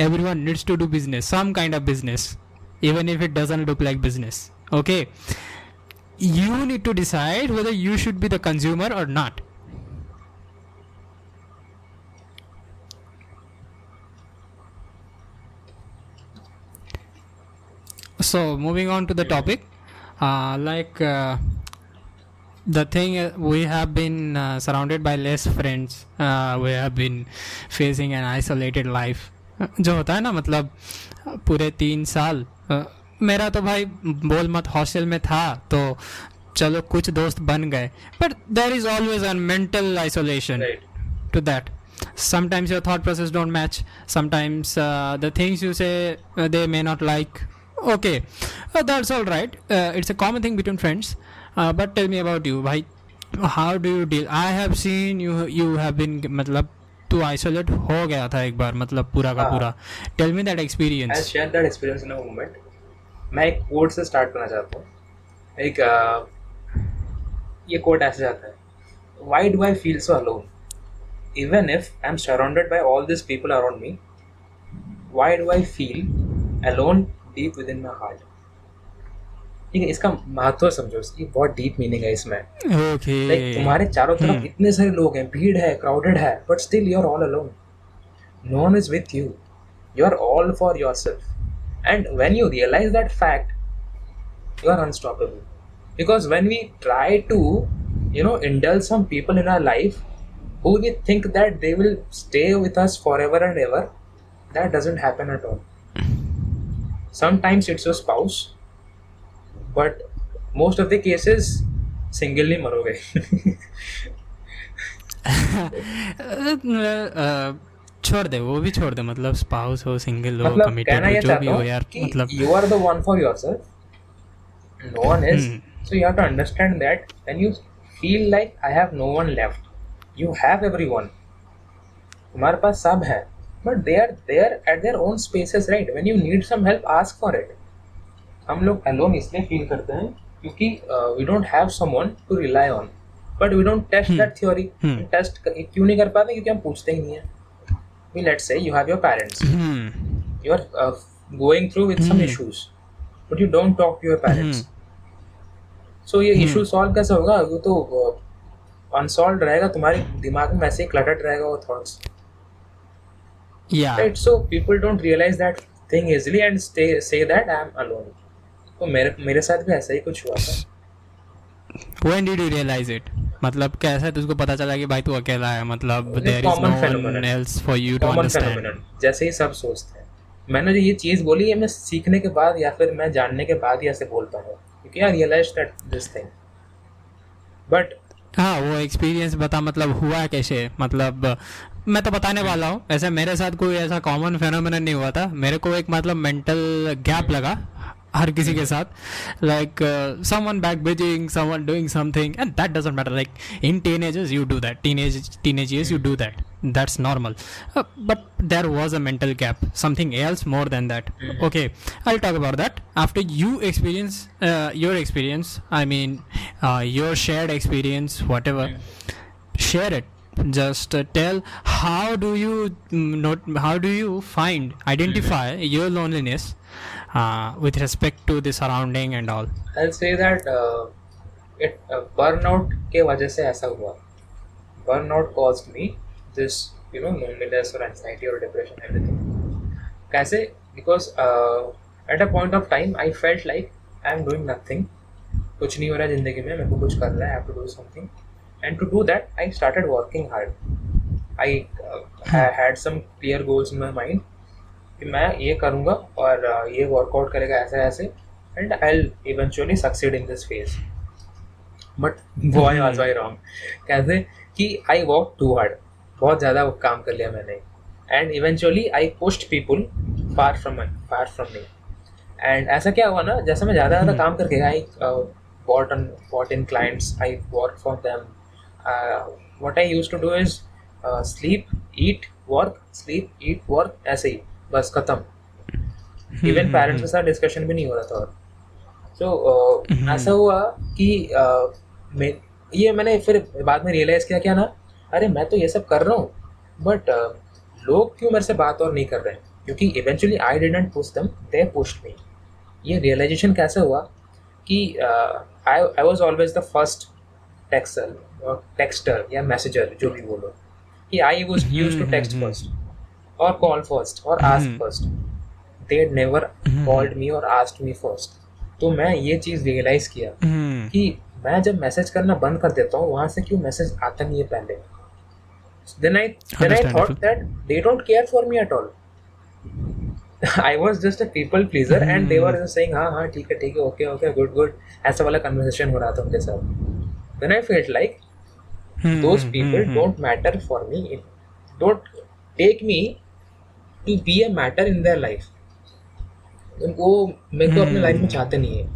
Speaker 1: every one needs to do business some kind of business even if it doesn't look like business okay you need to decide whether you should be the consumer or not. So, moving on to the topic, uh, like uh, the thing uh, we have been uh, surrounded by less friends, uh, we have been facing an isolated life. Uh, जो होता है ना मतलब पूरे तीन साल मेरा तो भाई बोल मत हॉस्टल में था तो चलो कुछ दोस्त बन गए but there is always an mental isolation to that sometimes your thought process don't match sometimes the things you say they may not like okay that's all right it's a common thing between friends but tell me about you भाई how do you deal I have seen you you have been मतलब तू isolate हो गया था एक बार मतलब पूरा का हाँ। पूरा tell me that experience
Speaker 2: that experience in a moment मैं एक कोड से स्टार्ट करना चाहता हूँ एक आ, ये कोड ऐसे जाता है why do I feel so alone even if I am surrounded by all this people around me why do I feel alone deep within my heart ठीक है इसका महत्व समझो इसकी बहुत डीप मीनिंग है इसमें okay. like, तुम्हारे चारों तरफ hmm. इतने सारे लोग हैं भीड़ है क्राउडेड है but still you are all alone no one is with you you are all for yourself And when you realize that fact, you are unstoppable. Because when we try to, you know, indulge some people in our life who we think that they will stay with us forever and ever, that doesn't happen at all. Sometimes it's your spouse, but most of the cases, singly maroge.
Speaker 1: uh, uh छोड़ दे वो भी छोड़ दे मतलब spouse हो single
Speaker 2: हो
Speaker 1: committed
Speaker 2: मतलब हो जो भी हो यार मतलब you are the one for yourself no one is so you have to understand that when you feel like I have no one left you have everyone हमारे पास सब है but they are there at their own spaces right when you need some help ask for it हम लोग alone इसलिए feel करते हैं क्योंकि we don't have someone to rely on but we don't test that theory test क्यों नहीं कर पाते क्योंकि हम पूछते ही नहीं है be let's say you have your parents mm. you are uh, going through with mm. some issues but you don't talk to your parents mm. So so, solve kaise hoga wo to uh, unsolved rahega tumhare dimag mein aise cluttered rahega wo thoughts yeah right so people don't realize that thing easily and stay say that i am alone तो मेरे मेरे साथ भी ऐसा ही कुछ हुआ था
Speaker 1: when did you realize it मतलब कैसा तुझको पता चला कि भाई
Speaker 2: तू
Speaker 1: अकेला
Speaker 2: है मतलब there is no one else for you to understand जैसे ही सब सोचते हैं मैंने जो ये चीज़ बोली है मैं सीखने के बाद या फिर मैं जानने के बाद ही ऐसे बोलता हूँ क्योंकि I realise that this thing
Speaker 1: but हाँ वो एक्सपीरियंस
Speaker 2: बता मतलब हुआ है
Speaker 1: कैसे मतलब मैं तो बताने वाला हूँ ऐसे मेरे साथ कोई ऐसा कॉमन फेनोमेन नहीं हुआ था मेरे को एक मतलब मेंटल गैप लगा हर किसी के साथ like someone back Beijing someone doing something and that doesn't matter like teenagers, teen ages you do that teen you do that hmm. that's normal uh, but there was a mental gap something else more than that hmm. okay i'll talk about that after you experience uh, your experience i mean uh, your shared experience whatever share it just tell how do you mm, not how do you find identify hmm. your loneliness uh, with respect to the surrounding and all
Speaker 2: i'll say that uh, it uh, burnout ke wajah se aisa hua burnout caused me this you know loneliness or anxiety or depression everything kaise because uh, at a point of time i felt like i am doing nothing कुछ नहीं हो रहा है ज़िंदगी में मेरे को कुछ करना है I have to do something and to do that I started working hard I had some clear goals in my mind कि मैं ये करूँगा और ये वर्कआउट करेगा ऐसे ऐसे and I eventually succeed in this phase but वो आई ऑल्सो आई रॉन्ग कैसे कि आई वॉक टू हार्ड बहुत ज़्यादा काम कर लिया मैंने and eventually I post people far from far from me and ऐसा क्या हुआ ना जैसे मैं ज़्यादा ज़्यादा काम करके I what on what in clients I work for them what I use to do is sleep eat work sleep eat work ऐसे ही बस खत्म इवन हम्म, पेरेंट्स हम्म, हम्म। के साथ डिस्कशन भी नहीं हो रहा था और सो so, uh, ऐसा हुआ कि uh, मैं ये मैंने फिर बाद में रियलाइज़ किया क्या ना अरे मैं तो ये सब कर रहा हूँ बट uh, लोग क्यों मेरे से बात और नहीं कर रहे हैं क्योंकि eventually I didn't post them they post me ये रियलाइजेशन कैसे हुआ कि I I was always the first texter और टेक्स्टर या मैसेजर जो भी बोलो कि I was use to text first or call first or ask hmm. first they never hmm. called me or asked me first तो मैं ये चीज रियलाइज किया hmm. कि मैं जब मैसेज करना बंद कर देता हूँ वहां से क्यों मैसेज आता नहीं है पहले then I then I thought that they don't care for me at all. I was just a people pleaser mm. and they were just saying हाँ हाँ ठीक है ठीक है ओके ओके गुड गुड ऐसा वाला कन्वर्सेशन हो रहा था उनके साथ then I felt like those people don't matter for me don't take me to be a matter in their life उनको मैं तो अपने लाइफ में चाहते नहीं है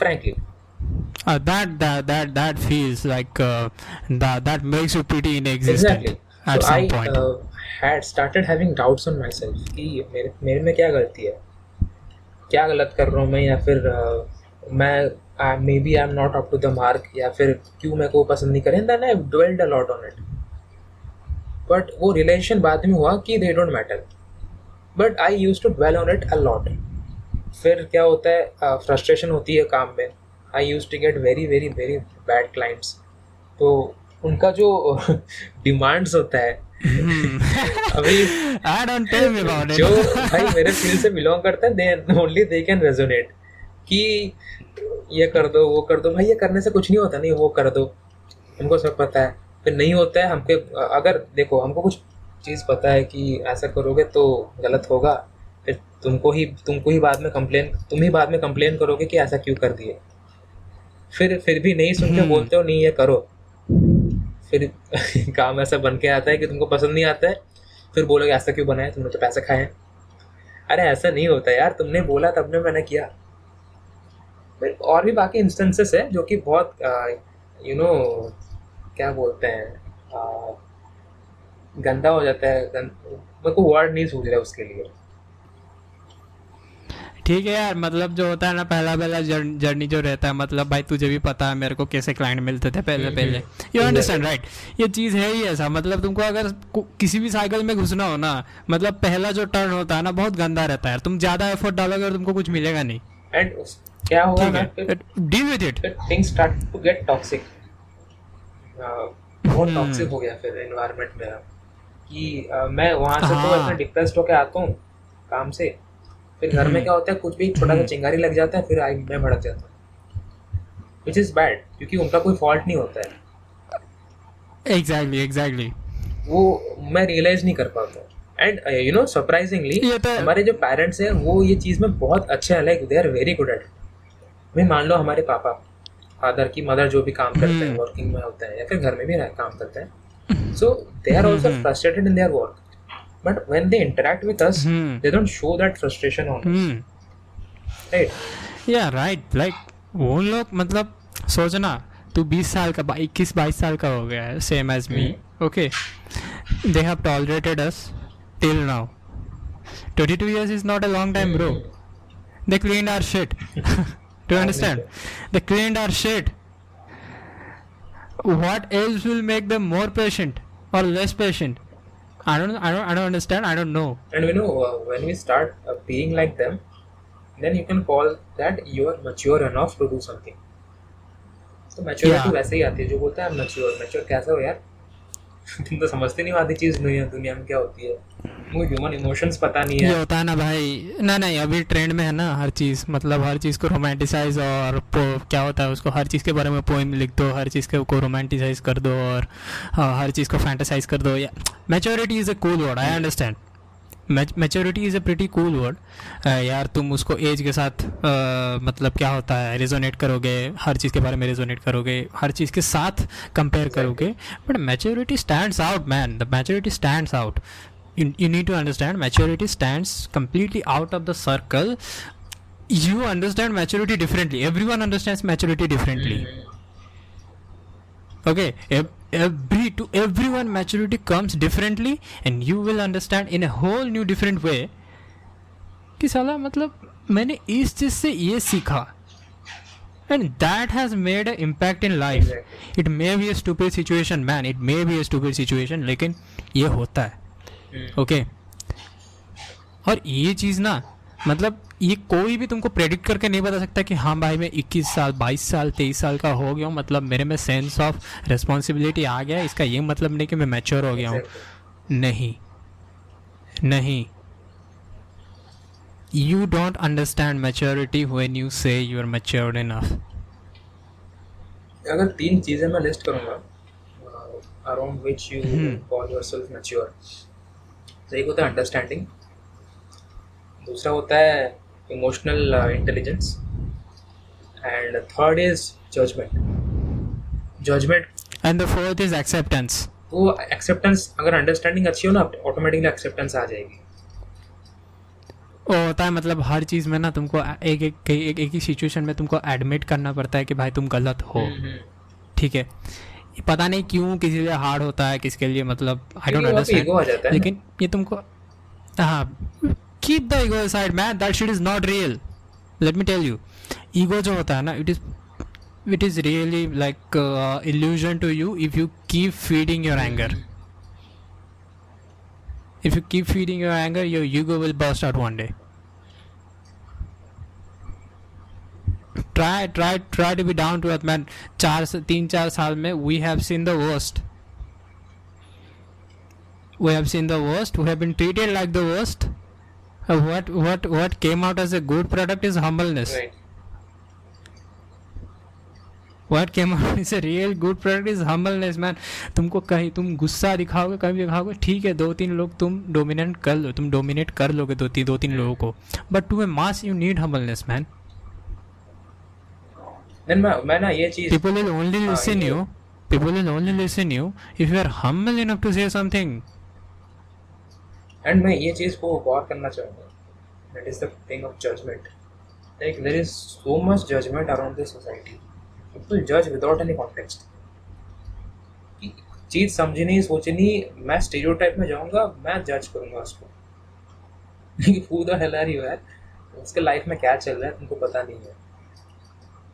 Speaker 2: frankly
Speaker 1: uh, that that that that feels like uh, that that makes you pretty inexistent exactly.
Speaker 2: at so some I, point uh, had started having doubts on myself कि मेरे मेरे में क्या गलती है क्या गलत कर रहा हूँ मैं या फिर uh, मैं may be I am not up to the mark या फिर क्यों मेरे को पसंद नहीं करें then I dwelled a lot on it but वो रिलेशन बाद में हुआ कि they don't matter but I use to dwell on it a lot फिर क्या होता है फ्रस्ट्रेशन uh, होती है काम में I use to get very very very bad clients तो उनका जो डिमांड्स होता है हम्म।
Speaker 1: अभी I don't tell me about it
Speaker 2: जो भाई मेरे फील से बिलोंग करते हैं they only they can resonate कि ये कर दो वो कर दो भाई ये करने से कुछ नहीं होता नहीं वो कर दो उनको सब पता है फिर नहीं होता है हमको अगर देखो हमको कुछ चीज़ पता है कि ऐसा करोगे तो गलत होगा फिर तुमको ही तुमको ही बाद में कंप्लेन तुम ही बाद में कंप्लेन करोगे कि ऐसा क्यों कर दिए फिर फिर भी नहीं सुनते हम्म। बोलते हो नहीं ये करो फिर काम ऐसा बन के आता है कि तुमको पसंद नहीं आता है फिर बोलोगे ऐसा क्यों बनाया तुमने तो पैसे खाए अरे ऐसा नहीं होता यार तुमने बोला तब ने मैंने किया और भी बाकी इंस्टेंसेस है जो कि बहुत यू नो you know, क्या बोलते हैं गंदा हो जाता है मेरे को वर्ड नहीं सूझ रहा उसके लिए
Speaker 1: ठीक है यार मतलब जो होता है ना पहला पहला जर्नी जो रहता है मतलब भाई तुझे भी पता है मेरे को कैसे क्लाइंट मिलते थे पहले हम्म, पहले यू अंडरस्टैंड राइट ये चीज़ है ही ऐसा मतलब तुमको अगर किसी भी साइकिल में घुसना हो ना मतलब पहला जो
Speaker 2: टर्न होता है ना बहुत गंदा रहता है तुम ज़्यादा एफर्ट डालोगे और तुमको कुछ मिलेगा नहीं एंड क्या होगा deal with it things start to get toxic बहुत टॉक्सिक हम्म। हो गया फिर मेरा कि मैं वहाँ से तो हाँ। इतना डिप्रेस होकर आता हूँ काम से फिर घर में हम्म। क्या होता है कुछ भी छोटा सा हम्म। चिंगारी लग जाता है फिर आई मैं भड़क जाता हूँ विच इज़ बैड क्योंकि उनका कोई फॉल्ट नहीं होता है एग्जैक्टली एग्जैक्टली वो मैं रियलाइज नहीं कर पाता एंड यू
Speaker 1: नो सरप्राइजिंगली
Speaker 2: हमारे जो पेरेंट्स हैं वो ये चीज़
Speaker 1: में बहुत अच्छे हैं like
Speaker 2: they are very good at मैं मान लो हमारे पापा फादर की मदर जो भी काम करते हैं वर्किंग हम्म। में होते हैं या फिर घर में भी काम करते हैं so they are also frustrated in their work but when they interact with us they don't show that frustration on right या राइट लाइक वो लोग मतलब सोचना तू 20 साल का इक्कीस बाईस साल का हो
Speaker 1: गया है same as me okay they have tolerated us till now 22 years is not a long time bro they clean our shit Do you understand? the cleaned are shit. What else will make them more patient or less patient? I don't, I don't, I don't understand. I don't know.
Speaker 2: And you know, uh, when we start uh, being like them, then you can call that you are mature enough to do something. So maturity, yeah. वैसे ही आती है जो बोलता है कैसा हो यार तुम तो समझते नहीं आधी चीज दुनिया में क्या होती है ह्यूमन इमोशंस पता नहीं है ये
Speaker 1: होता ना
Speaker 2: भाई
Speaker 1: ना नहीं अभी ट्रेंड में है ना हर चीज मतलब हर चीज को रोमांटिसाइज और क्या होता है उसको हर चीज के बारे में पोइम लिख दो हर चीज के को रोमांटिसाइज कर दो और हाँ, हर चीज को फैंटेसाइज कर दो या maturity is a cool word I understand maturity is a pretty cool word यार तुम उसको एज के साथ आ, uh, मतलब क्या होता है रेजोनेट करोगे हर चीज़ के बारे में रेजोनेट करोगे हर चीज़ के साथ कंपेयर करोगे but maturity stand out man the maturity stand out you need to understand maturity stand completely out of the circle you understand maturity differently every one understand maturity differently okay every to everyone maturity comes differently and you will understand in a whole new different way कि साला मतलब मैंने इस चीज से ये सीखा and that has made impact in life it may be a stupid situation man it may be a stupid situation लेकिन ये होता है ओके okay? और ये चीज़ ना मतलब ये कोई भी तुमको प्रेडिक्ट करके नहीं बता सकता कि हाँ भाई मैं 21 साल 22 साल 23 साल का हो गया हूँ मतलब मेरे में सेंस ऑफ रिस्पॉन्सिबिलिटी आ गया इसका ये मतलब नहीं कि मैं मैच्योर हो गया हूँ नहीं नहीं you don't understand maturity when you say you are matured enough
Speaker 2: अगर तीन चीज़ें मैं लिस्ट करूंगा around which you call yourself mature तो एक होता है अंडरस्टैंडिंग दूसरा होता है emotional uh, intelligence and third is judgment judgment
Speaker 1: and
Speaker 2: the fourth is
Speaker 1: acceptance
Speaker 2: वो acceptance अगर understanding अच्छी हो ना automatically acceptance आ जाएगी
Speaker 1: वो होता है मतलब हर चीज़ में ना तुमको एक एक एक एक ही सिचुएशन में तुमको एडमिट करना पड़ता है कि भाई तुम गलत हो ठीक है पता नहीं क्यों किसी लिए हार्ड होता है किसके लिए मतलब आई डोंट अंडरस्टैंड लेकिन ये तुमको हाँ keep the ego aside man that shit is not real let me tell you ego jo hota hai na it is really like uh, illusion to you if you keep feeding your anger if you keep feeding your anger your ego will burst out one day try try try to be down to earth man चार तीन चार we have seen the worst we have seen the worst we have been treated like the worst Uh, what what what came out as a good product is humbleness. Right. What came is a real good product is humbleness man तुमको कहीं तुम गुस्सा दिखाओगे कभी दिखाओगे ठीक है दो तीन लोग तुम डोमिनेट कर लो तुम डोमिनेट कर लोगे दो तीन दो तीन लोगों को but to a mass you need humbleness
Speaker 2: man
Speaker 1: मैं ना ये चीज people will only listen you you if are humble enough to say something
Speaker 2: and मैं ये चीज़ को गौर करना चाहूँगा that is the thing of judgement like there is so much judgement around this society people जज विदाउट एनी कॉन्टेक्स्ट चीज़ समझनी सोचनी मैं स्टेरियो में जाऊँगा मैं जज करूँगा उसको लेकिन हु द हेल है उसके लाइफ में क्या चल रहा है तुमको पता नहीं है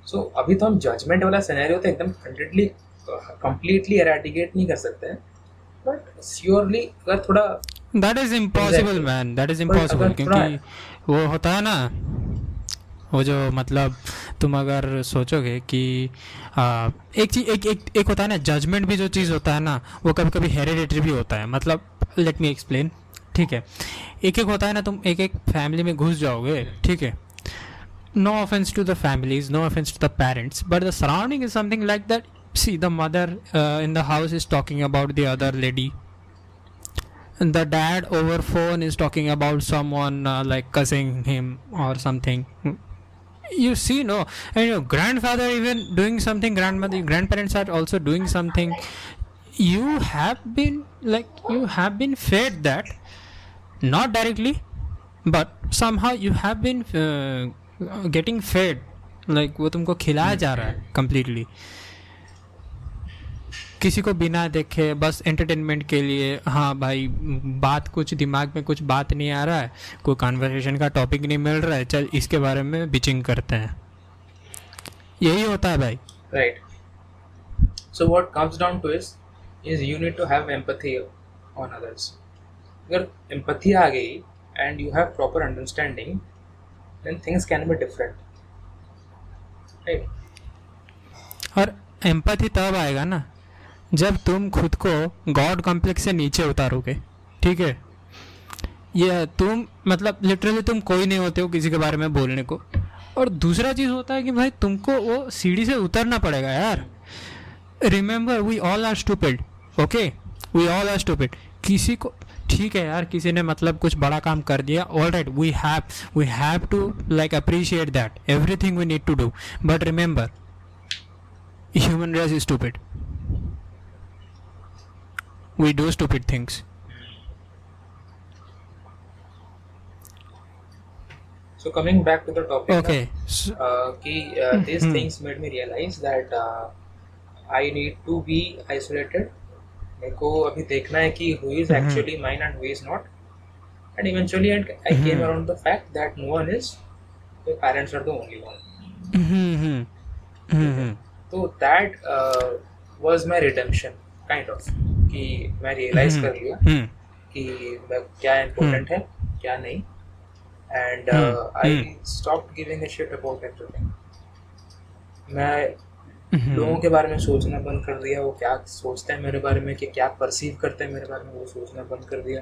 Speaker 2: सो so, अभी तो हम जजमेंट वाला सिनेरियो तो एकदम हंड्रेडली कंप्लीटली एराटिकेट नहीं कर सकते हैं
Speaker 1: बट श्योरली अगर थोड़ा that is impossible man that is impossible क्योंकि वो होता है ना वो जो मतलब तुम अगर सोचोगे कि आ, एक चीज एक एक एक होता है ना जजमेंट भी जो चीज़ होता है ना वो कभी कभी हेरिडेटरी भी होता है मतलब लेट मी एक्सप्लेन ठीक है एक एक होता है ना तुम एक एक फैमिली में घुस जाओगे ठीक है no offence to the families no offence to the parents but the surrounding is something like that see the mother in the house is talking about the other lady the dad over phone is talking about someone uh, like cussing him or something you see no and your grandfather even doing something grandmother grandparents are also doing something you have been like you have been fed that not directly but somehow you have been uh, getting fed like वो तुमको खिलाया hmm. जा रहा completely किसी को बिना देखे बस एंटरटेनमेंट के लिए हाँ भाई बात कुछ दिमाग में कुछ बात नहीं आ रहा है कोई कॉन्वर्सेशन का टॉपिक नहीं मिल रहा है चल इसके बारे में बिचिंग करते हैं यही होता है भाई right
Speaker 2: so what comes down to is is you need to have empathy on others अगर एम्पथी आ गई and you have proper understanding then things can be different
Speaker 1: right और एम्पथी तब आएगा ना जब तुम खुद को गॉड कॉम्प्लेक्स से नीचे उतारोगे ठीक है ये तुम मतलब लिटरली तुम कोई नहीं होते हो किसी के बारे में बोलने को और दूसरा चीज़ होता है कि भाई तुमको वो सीढ़ी से उतरना पड़ेगा यार remember we all are stupid okay we all are stupid किसी को ठीक है यार किसी ने मतलब कुछ बड़ा काम कर दिया all right we have we have to like appreciate that everything we need to do but remember human race is stupid we do stupid things.
Speaker 2: So coming back to the topic,
Speaker 1: okay,
Speaker 2: na, uh, ki, uh, hmm, these mm-hmm. things made me realize that uh, I need to be isolated. मेरे को अभी देखना है who is hmm, hmm. actually mine and who is not, and eventually I, I came around the fact that no one is. The parents are the only one.
Speaker 1: Mm-hmm. Mm-hmm.
Speaker 2: So that uh, was my redemption, kind of. कि मैं realise हम्म, कर लिया हम्म। कि क्या important हम्म। है क्या नहीं and I stop giving a shit about everything मैं लोगों के बारे में सोचना बंद कर दिया वो क्या सोचते हैं मेरे बारे में कि क्या परसीव करते हैं मेरे बारे में वो सोचना बंद कर दिया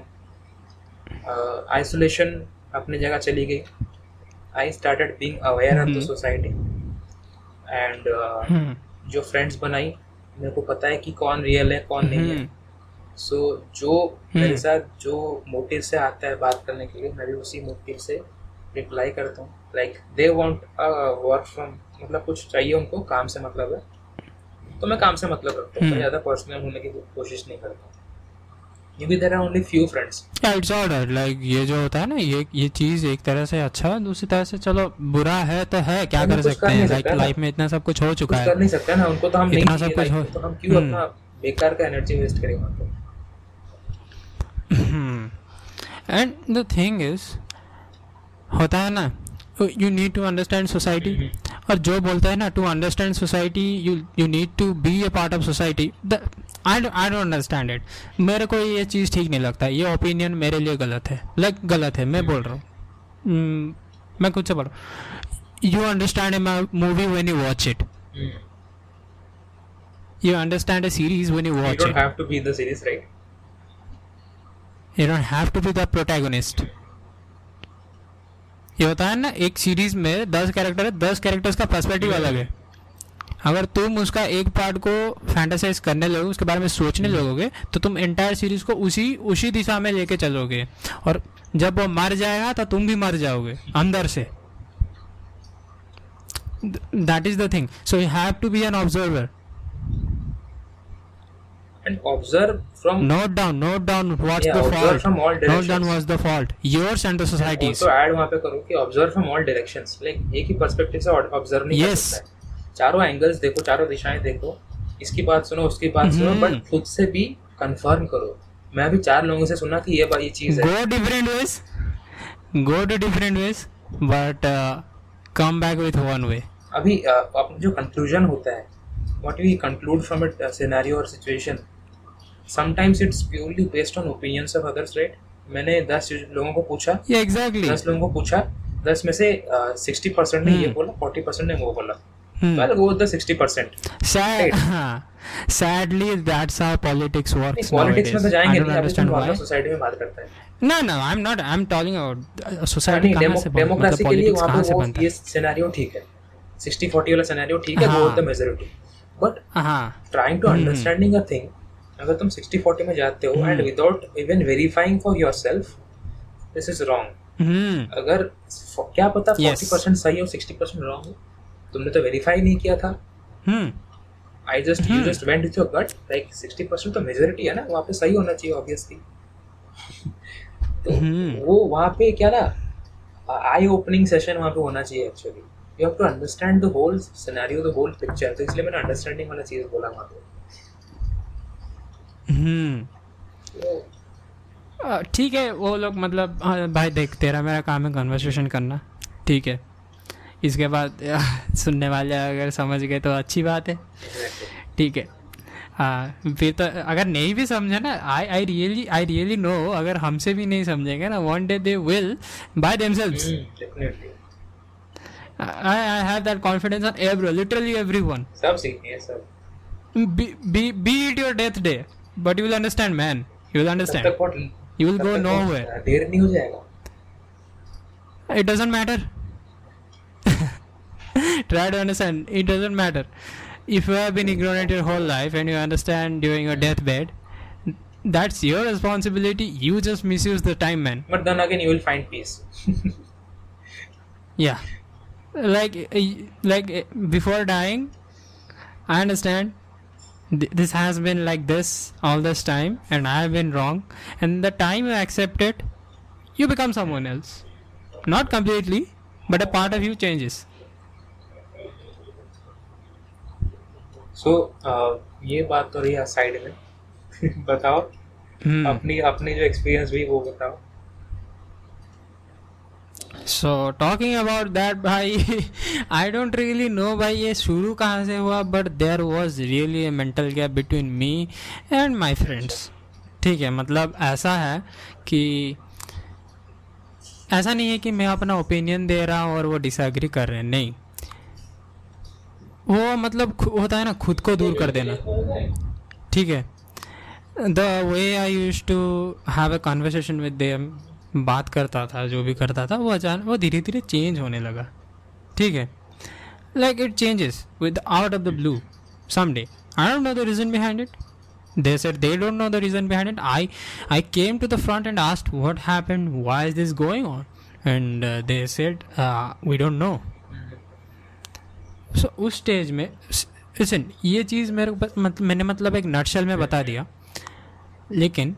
Speaker 2: आइसोलेशन uh, अपनी जगह चली गई I started being aware of the society and जो फ्रेंड्स बनाई मेरे को पता है कि कौन रियल है कौन नहीं है सो so, जो हम्म। मेरे साथ जो मोटिव से आता है बात करने के लिए मैं भी उसी मोटिव से रिप्लाई करता हूँ like they want work from मतलब कुछ चाहिए उनको काम से मतलब है तो मैं काम से मतलब रखता हूँ हम्म। ज़्यादा पर्सनल होने की कोशिश नहीं करता
Speaker 1: अच्छा चलो बुरा है तो है क्या कर सकते हैं उनको तो हम नहीं सब कुछ हो तो क्यों हम्म। बेकार का एनर्जी वेस्ट करेंगे एंड द थिंग इज होता है ना you need to understand society और जो बोलता है ना to understand society you you need to be a part of society I I don't understand it मेरे को ये चीज़ ठीक नहीं लगता ये ओपिनियन मेरे लिए गलत है लाइक like, गलत है मैं बोल रहा हूँ mm, मैं कुछ से बोल रहा हूँ you understand a movie when you watch it you understand a series when you watch
Speaker 2: it
Speaker 1: you don't have to be the protagonist ये होता है ना एक सीरीज में दस कैरेक्टर है दस कैरेक्टर्स का पर्सपेक्टिव अलग है अगर तुम उसका एक पार्ट को फैंटासाइज करने लगोगे उसके बारे में सोचने हम्म। लगोगे तो तुम एंटायर सीरीज को उसी उसी दिशा में लेके चलोगे और जब वो मर जाएगा तो तुम भी मर जाओगे अंदर से that is the thing so you have to be an observer
Speaker 2: and observe from
Speaker 1: note down note down what's
Speaker 2: yeah, the fault from all
Speaker 1: directions. note down what's the fault yours and the societies
Speaker 2: तो add वहां पे करो कि observe from all directions like एक ही perspective से observe नहीं
Speaker 1: yes. कर
Speaker 2: सकता चारों एंगल्स देखो चारों दिशाएं देखो इसकी बात सुनो उसकी बात सुनो बट mm-hmm. खुद से भी कंफर्म करो मैं भी चार लोगों से सुना कि ये बात ये चीज है go different ways go to different ways but come back with one way अभी uh,
Speaker 1: जो कंक्लूजन होता है
Speaker 2: what we conclude from a uh, scenario or situation sometimes it's purely based on opinions of others right मैंने दस लोगों को पूछा
Speaker 1: yeah, exactly. दस लोगों
Speaker 2: को पूछा दस में से सिक्सटी uh, परसेंट ने hmm. ये बोला फोर्टी परसेंट ने वो बोला
Speaker 1: Well, go with the 60%. Sad, right. हाँ, sadly, that's how politics works. Politics
Speaker 2: में तो जाएंगे नहीं understand why. सोसाइटी में बात करते हैं. No, no, I'm not.
Speaker 1: I'm talking about society
Speaker 2: कहाँ से बनता है. डेमोक्रेसी के लिए वहाँ पे वो ये सिनेरियो 60-40 वाला सिनेरियो ठीक है. Go with the majority. But trying to understanding a thing अगर तुम सिक्सटी फोर्टी में जाते हो and without even verifying for yourself this is
Speaker 1: wrong
Speaker 2: अगर क्या पता फोर्टी परसेंट सही हो सिक्सटी परसेंट रॉन्ग हो तुमने तो वेरीफाई नहीं किया था I just you just went with your gut like sixty percent तो मेजोरिटी है ना वहाँ पे सही होना चाहिए ऑब्वियसली hmm. तो वो वहाँ पे क्या ना आई ओपनिंग सेशन वहाँ पे होना चाहिए actually you have to understand the whole scenario the whole picture तो इसलिए मैंने अंडरस्टैंडिंग वाला चीज बोला वहां पे
Speaker 1: हम्म ठीक है वो लोग मतलब भाई देख तेरा मेरा काम है कन्वर्सेशन करना ठीक है इसके बाद सुनने वाले अगर समझ गए तो अच्छी बात है ठीक है हाँ फिर तो अगर नहीं भी समझे ना I I really I really know अगर हमसे भी नहीं समझेंगे ना one day they will by themselves सेल्व I, I have that confidence on everyone, literally everyone.
Speaker 2: Something yes, sir.
Speaker 1: Be, be, be it your death day, but you will understand, man. You will understand. You will go nowhere. Uh, it doesn't matter. Try to understand. It doesn't matter. If you have been ignorant your whole life and you understand during your deathbed, that's your responsibility. You just misuse the time, man.
Speaker 2: But then again, you will find peace.
Speaker 1: yeah like uh, like uh, before dying i understand this has been like this all this time and i have been wrong and the time you accept it you become someone else not completely but a part of you changes
Speaker 2: so, uh, ये बात तो रही side में बताओ हुँ. Hmm. अपनी अपनी जो experience भी वो बताओ
Speaker 1: सो टॉकिंग अबाउट दैट भाई आई डोंट रियली नो भाई ये शुरू कहाँ से हुआ but there was really a mental gap between me and my friends ठीक है मतलब ऐसा है कि ऐसा नहीं है कि मैं अपना ओपिनियन दे रहा हूँ और वो डिसएग्री कर रहे हैं नहीं वो मतलब होता है ना खुद को दूर कर देना ठीक है the way I use to have a conversation with them बात करता था जो भी करता था वो अचानक वो धीरे धीरे चेंज होने लगा ठीक है like it changes with out of the blue someday I don't know the reason behind it they said they don't know the reason behind it I I came to the front and asked what happened why is this going on and they they we don't know so उस stage में listen ये चीज़ मेरे को मतलब मैंने मतलब एक नटशल में बता दिया लेकिन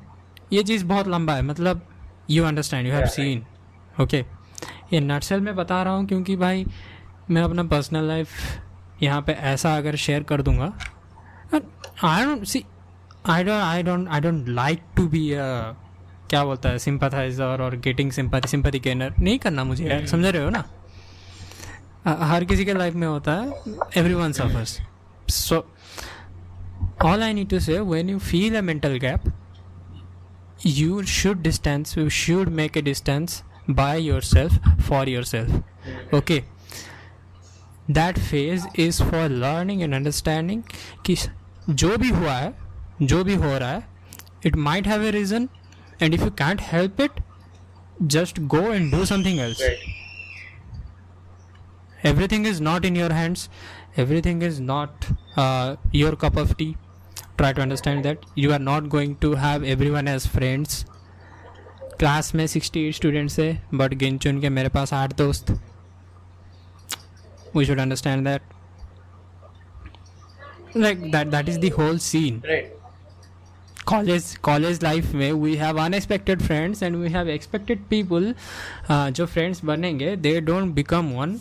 Speaker 1: ये चीज़ बहुत लंबा है मतलब you understand you have seen okay ये नटसेल में बता रहा हूँ क्योंकि भाई मैं अपना पर्सनल लाइफ यहाँ पे ऐसा अगर शेयर कर दूंगा I don't see I don't I don't I don't like to be क्या बोलता है सिंपथाइजर और गेटिंग सिंपथी सिंपथी गेनर नहीं करना मुझे यार hmm. समझ रहे हो ना हर किसी के लाइफ में होता है everyone suffers so all I need to say when you feel a mental gap you should distance you should make a distance by yourself for yourself okay that phase is for learning and understanding कि जो भी हुआ है जो भी हो रहा है it might have a reason and if you can't help it just go and do something else everything is not in your hands everything is not uh, your cup of tea try to understand that you are not going to have everyone as friends class में sixty eight students है but गिन चुन के मेरे पास आठ दोस्त we should understand that like that that is the whole scene college college life में we have unexpected friends and we have expected people जो फ्रेंड्स बनेंगे they don't become one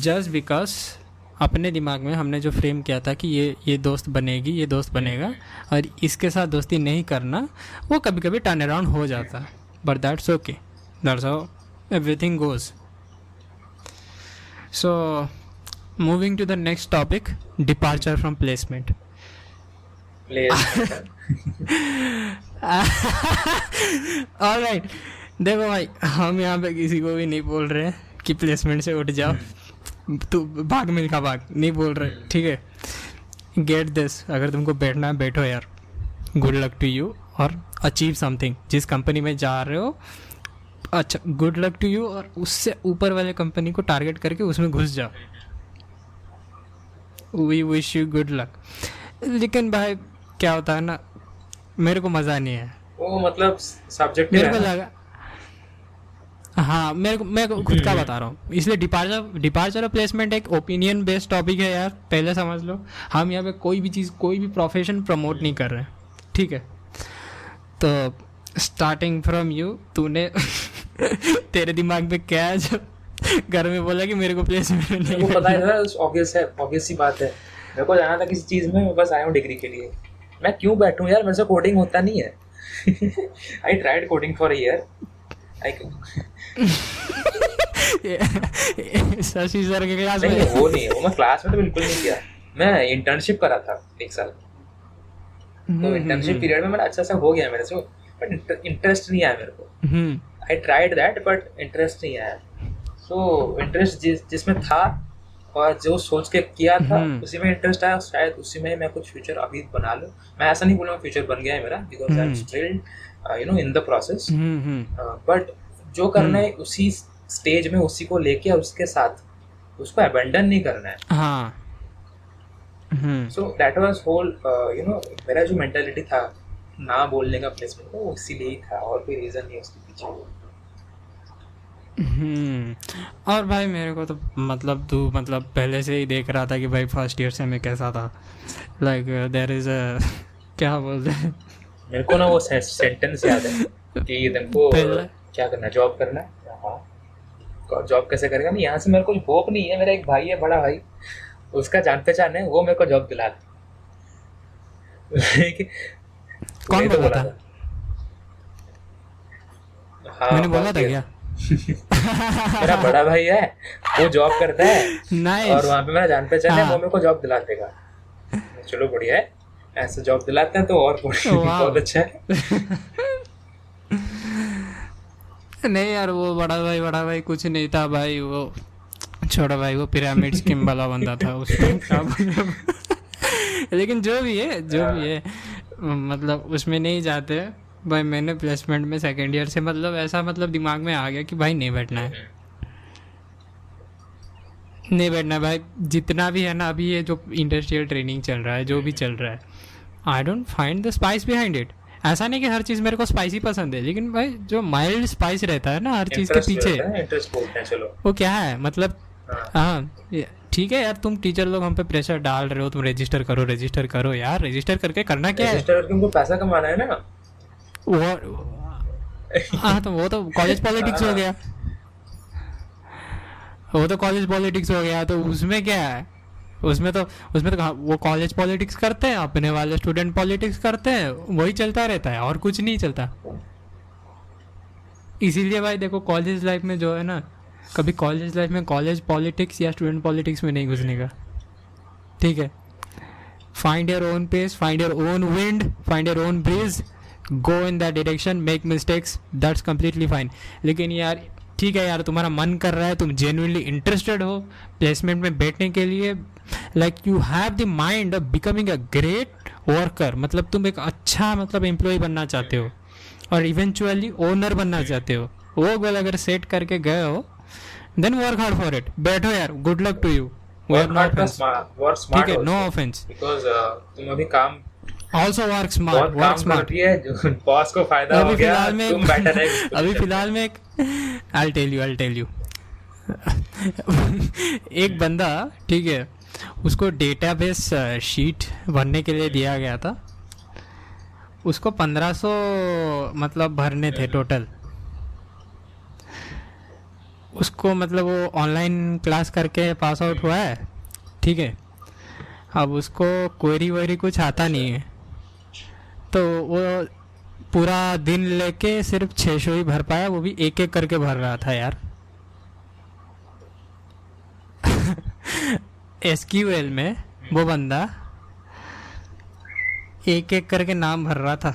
Speaker 1: just because अपने दिमाग में हमने जो फ्रेम किया था कि ये ये दोस्त बनेगी ये दोस्त बनेगा और इसके साथ दोस्ती नहीं करना वो कभी कभी टर्न अराउंड हो जाता but that's okay that's how everything goes so moving to the next topic departure from placement all right देखो भाई हम यहाँ पे किसी को भी नहीं बोल रहे हैं कि प्लेसमेंट से उठ जाओ तू तो भाग मिल्खा भाग नहीं बोल रहे ठीक है गेट दिस अगर तुमको बैठना है बैठो यार गुड लक टू यू और अचीव समथिंग जिस कंपनी में जा रहे हो अच्छा गुड लक टू यू और उससे ऊपर वाले कंपनी को टारगेट करके उसमें घुस जाओ we wish you good luck लेकिन भाई क्या होता है ना मेरे को मज़ा नहीं है वो मतलब सब्जेक्ट मेरे को लगा हाँ मेरे मैं खुद का बता रहा हूँ इसलिए डिपार्चर डिपार्चर प्लेसमेंट एक ओपिनियन बेस्ड टॉपिक है यार पहले समझ लो हम यहाँ पे कोई भी चीज़ कोई भी प्रोफेशन प्रमोट नहीं कर रहे ठीक है तो स्टार्टिंग फ्रॉम यू तूने तेरे दिमाग में क्या है जब घर में बोला कि मेरे को प्लेसमेंट नहीं पता है ऑब्वियस है ऑब्वियस बात है मेरे को जाना था किसी चीज़ में मैं बस आया हूँ डिग्री के लिए मैं क्यों बैठूँ यार मेरे से कोडिंग होता नहीं है I tried coding for year I Shashi sir के क्लास में वो नहीं वो मैं क्लास में तो बिल्कुल नहीं किया मैं इंटर्नशिप कर रहा था एक साल तो इंटर्नशिप हम्म, पीरियड हम्म, में हम्म। मेरा अच्छा सा हो गया मेरे से बट इंटरेस्ट नहीं आया मेरे को I tried that but interest नहीं आया सो इंटरेस्ट जिस जिसमें था और जो सोच के किया था उसी में इंटरेस्ट आया शायद उसी में मैं कुछ फ्यूचर अभी बना लूँ मैं ऐसा नहीं बोलूँगा फ्यूचर बन गया है मेरा because I am still you know in the process but जो करना हम्म। है उसी स्टेज में उसी को लेके और उसके साथ उसको अबेंडन नहीं करना है so that was whole you know मेरा जो मेंटेलिटी था ना बोलने का प्लेसमेंट वो इसीलिए था और कोई रीजन नहीं उसके पीछे हम्म और भाई मेरे को तो मतलब तू मतलब पहले से ही देख रहा था कि भाई फर्स्ट ईयर से मैं कैसा था लाइक देर इज क्या बोलते हैं मेरे को ना वो सेंटेंस याद है कि देखो क्या करना जॉब करना है जॉब हाँ। कैसे करेगा नहीं यहाँ से मेरे को होप नहीं है मेरा एक भाई है बड़ा भाई उसका जान पहचान है वो मेरे को जॉब दिला कौन तो बोला था, था? हाँ मैंने बोला था क्या मेरा बड़ा भाई है वो जॉब करता है nice. और वहाँ पे मेरा जान पहचान है वो हाँ। मेरे को जॉब दिला देगा चलो बढ़िया है ऐसे जॉब दिलाते हैं तो और बहुत अच्छा है नहीं यार वो बड़ा भाई बड़ा भाई कुछ नहीं था भाई वो छोटा भाई वो पिरामिड स्कीम वाला बंदा था उसमें लेकिन जो भी है जो भी है मतलब उसमें नहीं जाते भाई मैंने प्लेसमेंट में सेकेंड ईयर से मतलब ऐसा मतलब दिमाग में आ गया कि भाई नहीं बैठना है नहीं बैठना भाई जितना भी है ना अभी ये जो इंडस्ट्रियल ट्रेनिंग चल रहा है जो भी चल रहा है I don't find the spice behind it ऐसा नहीं कि हर चीज़ मेरे को स्पाइसी पसंद है लेकिन भाई जो माइल्ड स्पाइस रहता है ना हर चीज़ के पीछे वो क्या है मतलब हाँ, हाँ ठीक है यार तुम टीचर लोग हम पे प्रेशर डाल रहे हो तुम रजिस्टर करो रजिस्टर करो यार रजिस्टर करके करना क्या है तुमको पैसा कमाना है ना वो हाँ तो वो तो कॉलेज पॉलिटिक्स हो हाँ। गया वो तो कॉलेज पॉलिटिक्स हो गया तो उसमें क्या है उसमें तो उसमें तो वो कॉलेज पॉलिटिक्स करते हैं अपने वाले स्टूडेंट पॉलिटिक्स करते हैं वही चलता रहता है और कुछ नहीं चलता इसीलिए भाई देखो कॉलेज लाइफ में जो है ना कभी कॉलेज लाइफ में कॉलेज पॉलिटिक्स या स्टूडेंट पॉलिटिक्स में नहीं घुसने का ठीक है find your own pace find your own wind find your own bridge go in that direction make mistakes that's completely fine लेकिन यार ठीक है यार तुम्हारा मन कर रहा है तुम जेन्यूनली इंटरेस्टेड हो प्लेसमेंट में बैठने के लिए like you have the mind of becoming a great worker मतलब तुम एक अच्छा मतलब एम्प्लॉय बनना चाहते हो और इवेंचुअली ओनर बनना चाहते हो वो गोल अगर सेट करके गए हो then work hard for it बैठो यार good luck to you work ठीक है नो ऑफेंस बिकॉज तुम अभी काम also work smart work smart ये बॉस को फायदा हो गया में, तुम बेटर है अभी फिलहाल में एक I tell you I tell you एक बंदा ठीक है उसको डेटाबेस शीट uh, भरने के लिए दिया गया था उसको 1500 मतलब भरने थे टोटल उसको मतलब वो ऑनलाइन क्लास करके पास आउट हुआ है ठीक है अब उसको क्वेरी वेरी कुछ आता नहीं है तो वो पूरा दिन लेके सिर्फ छः सौ ही भर पाया वो भी एक एक करके भर रहा था यार एस में वो बंदा एक एक करके नाम भर रहा था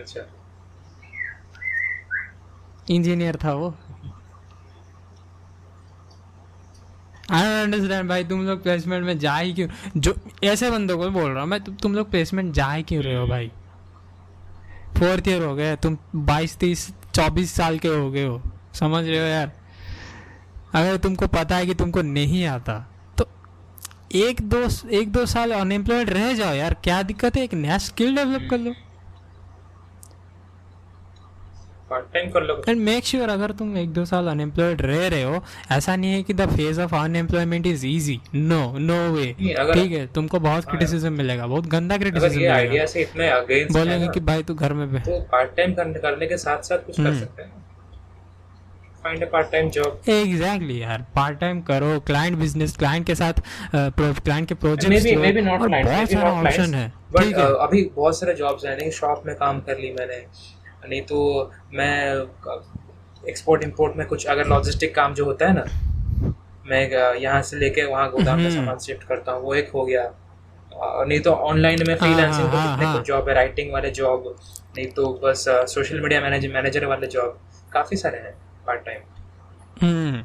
Speaker 1: अच्छा इंजीनियर था वो आई डोंट अंडरस्टैंड भाई तुम लोग प्लेसमेंट में जा ही क्यों जो ऐसे बंदों को बोल रहा हूँ मैं तु, तुम लोग प्लेसमेंट जा ही क्यों रहे हो भाई फोर्थ ईयर हो गए तुम बाईस तीस चौबीस साल के हो गए हो समझ रहे हो यार अगर तुमको पता है कि तुमको नहीं आता तो एक दो एक दो साल अनएम्प्लॉयड रह जाओ यार क्या दिक्कत है एक नया स्किल डेवलप कर लो मेक श्योर अगर तुम एक दो साल अनएम्प्लॉयड रह रहे हो ऐसा नहीं है कि the phase of unemployment is easy no no way ठीक है तुमको बहुत क्रिटिसिज्म हाँ। मिलेगा बहुत गंदा क्रिटिसिज्म आइडिया से इतने अगेंस्ट बोलेंगे कि भाई तू घर में तो पार्ट टाइम करने के साथ साथ कुछ कर हम्म। सकते हैं एग्जैक्टली यार पार्ट टाइम करो क्लाइंट बिजनेस क्लाइंट के साथ क्लाइंट के प्रोजेक्ट नॉट क्लाइंट बहुत सारा ऑप्शन है अभी बहुत सारे जॉब्स हैं शॉप में काम कर ली मैंने नहीं तो मैं एक्सपोर्ट इंपोर्ट में कुछ अगर लॉजिस्टिक काम जो होता है ना मैं यहाँ से लेके वहाँ गोदाम का हम्म। सामान शिफ्ट करता हूँ वो एक हो गया नहीं तो ऑनलाइन में फ्रीलांसिंग हाँ, हाँ, तो हाँ, कितने कुछ जॉब है राइटिंग वाले जॉब नहीं तो बस सोशल मीडिया मैनेजर मैनेजर वाले जॉब काफ़ी सारे हैं पार्ट टाइम हम्म।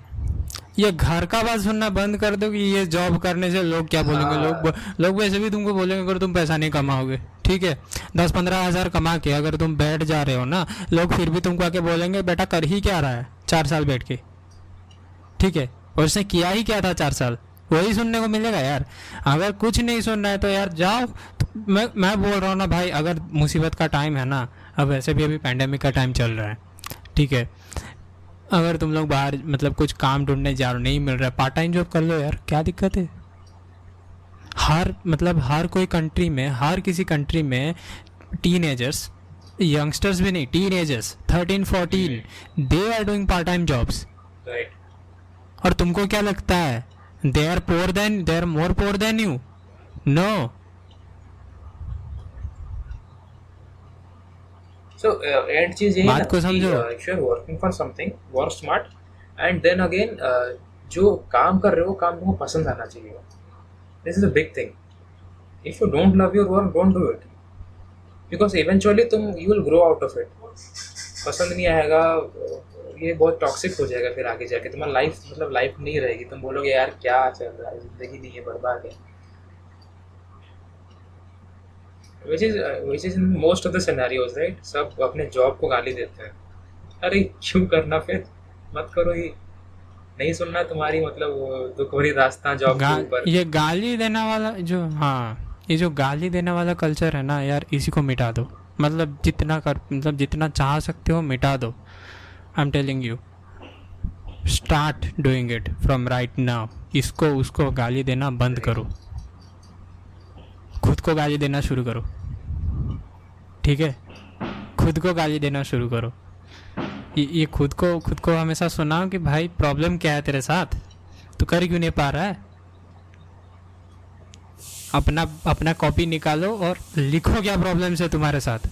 Speaker 1: ये घर का बात सुनना बंद कर दो कि ये जॉब करने से लोग क्या बोलेंगे हाँ। लोग लोग वैसे भी तुमको बोलेंगे अगर तुम पैसा नहीं कमाओगे ठीक है दस पंद्रह हज़ार कमा के अगर तुम बैठ जा रहे हो ना लोग फिर भी तुमको आके बोलेंगे बेटा कर ही क्या रहा है चार साल बैठ के ठीक है और उसने किया ही क्या था चार साल वही सुनने को मिलेगा यार अगर कुछ नहीं सुनना है तो यार जाओ तो मैं मैं बोल रहा हूँ ना भाई अगर मुसीबत का टाइम है ना अब वैसे भी अभी पैंडेमिक का टाइम चल रहा है ठीक है अगर तुम लोग बाहर मतलब कुछ काम ढूंढने जा रहे हो नहीं मिल रहा है पार्ट टाइम जॉब कर लो यार क्या दिक्कत है हर मतलब हर कोई कंट्री में हर किसी कंट्री में टीन एजर्स यंगस्टर्स भी नहीं teenagers thirteen fourteen they are doing part time jobs और तुमको क्या लगता है they are poor then they are more poor then you know so and चीज यही बात को समझो you are working for something work smart and then again जो काम कर रहे हो काम तुमको पसंद आना चाहिए this is a big thing if you don't love your work don't do it because eventually तुम you will grow out of it पसंद नहीं आएगा ये बहुत टॉक्सिक हो जाएगा फिर आगे जाके तुम्हारा लाइफ मतलब लाइफ नहीं रहेगी तुम बोलोगे यार क्या चल रहा है ज़िंदगी नहीं है बर्बाद है which is which is in most of the scenarios right सब अपने जॉब को गाली देते हैं अरे क्यों करना फिर मत करो ये नहीं सुनना तुम्हारी मतलब दुख भरी रास्ता जॉब के ऊपर ये गाली देना वाला जो हाँ ये जो गाली देने वाला कल्चर है ना यार इसी को मिटा दो मतलब जितना कर मतलब जितना चाह सकते हो मिटा दो I am telling you start doing it from right now इसको उसको गाली देना बंद करो खुद को गाली देना शुरू करो ठीक है खुद को गाली देना शुरू करो ये ये खुद को खुद को हमेशा सुनाओ कि भाई प्रॉब्लम क्या है तेरे साथ तो कर क्यों नहीं पा रहा है अपना अपना कॉपी निकालो और लिखो क्या प्रॉब्लम है तुम्हारे साथ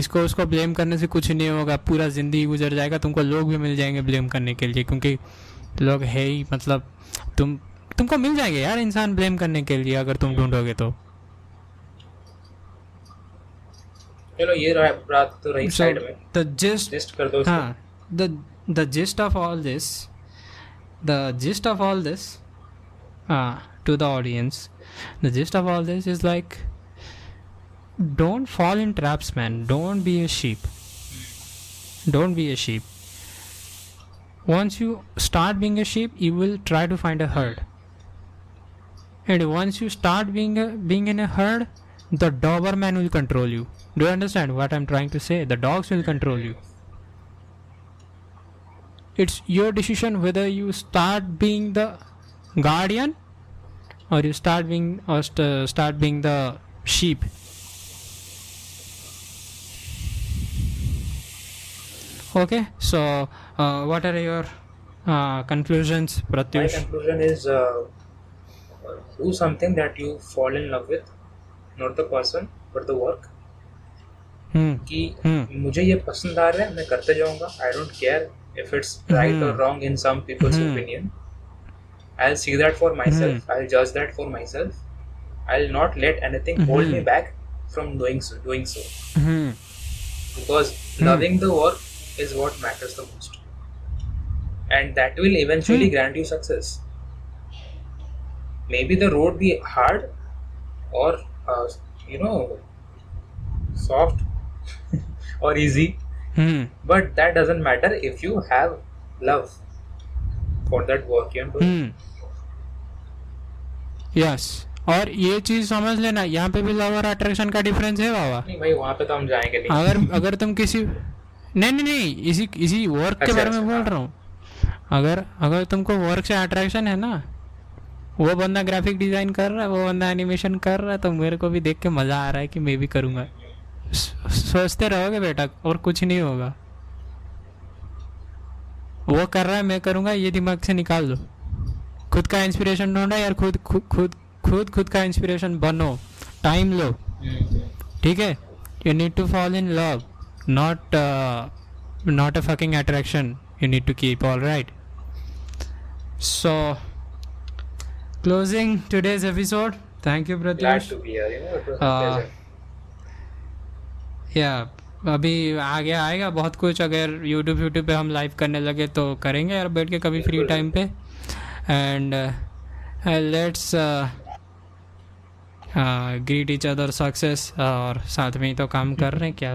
Speaker 1: इसको उसको ब्लेम करने से कुछ नहीं होगा पूरा ज़िंदगी गुजर जाएगा तुमको लोग भी मिल जाएंगे ब्लेम करने के लिए क्योंकि लोग है ही मतलब तुम तुमको मिल जाएंगे यार इंसान ब्लेम करने के लिए अगर तुम ढूंढोगे तो चलो ये बात तो रही साइड में द जिस्ट हाँ the of all this the gist of all this to the audience the gist of all this is like don't fall in traps man don't be a sheep don't be a sheep once you start being a sheep you will try to find a herd and once you start being a, being in a herd the doberman will control you do you understand what i'm trying to say the dogs will control you it's your decision whether you start being the guardian or you start being or st- start being the sheep okay so uh, what are your uh, conclusions pratyush my conclusion is uh do something that you fall in love with not the person but the work hmm. कि hmm. मुझे ये पसंद आ रहा है मैं करते जाऊंगा I don't care if it's right और wrong in some people's opinion I will see that for myself I will जज that for myself I will not let anything hold me back from doing so doing so because hmm. loving the work is what matters the most and that will eventually grant you success may be the road hard hard और you know soft और easy but that doesn't matter if you have love for that work you you yes hmm. hmm. और ये चीज समझ लेना यहाँ पे भी लव और अट्रैक्शन का डिफरेंस है बाबा नहीं भाई वहाँ पे तो हम जाएंगे नहीं अगर अगर तुम किसी नहीं नहीं नहीं इसी इसी वर्क अच्छा, के बारे अच्छा, में बोल रहा हूँ अगर अगर तुमको वर्क से अट्रैक्शन है ना वो बंदा ग्राफिक डिज़ाइन कर रहा है वो बंदा एनिमेशन कर रहा है तो मेरे को भी देख के मज़ा आ रहा है कि मैं भी करूँगा सोचते रहोगे बेटा और कुछ नहीं होगा वो कर रहा है मैं करूँगा ये दिमाग से निकाल दो खुद का इंस्पिरेशन ढूंढा यार खुद खुद खुद खुद खुद का इंस्पिरेशन बनो टाइम लो ठीक है you need to fall in love not not a fucking attraction you need to keep all right so Closing today's episode. Thank you, Pratish. Glad to be here. You know, uh, Yeah. अभी आगे आएगा बहुत कुछ अगर YouTube YouTube पे हम live करने लगे तो करेंगे यार बैठ के कभी फ्री टाइम पे and let's greet each other success और साथ में ही तो काम कर रहे हैं क्या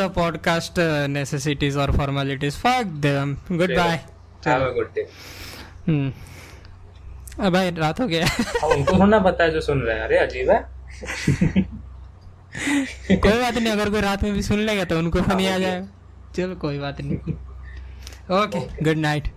Speaker 1: द पॉडकास्ट नेसेसिटीज और formalities fuck good bye hmm. अब भाई रात हो गया हाँ, उनको थोड़ा पता है जो सुन रहे हैं अरे अजीब है कोई बात नहीं अगर कोई रात में भी सुन लेगा तो उनको हाँ, फनी आ जाएगा चलो कोई बात नहीं ओके गुड नाइट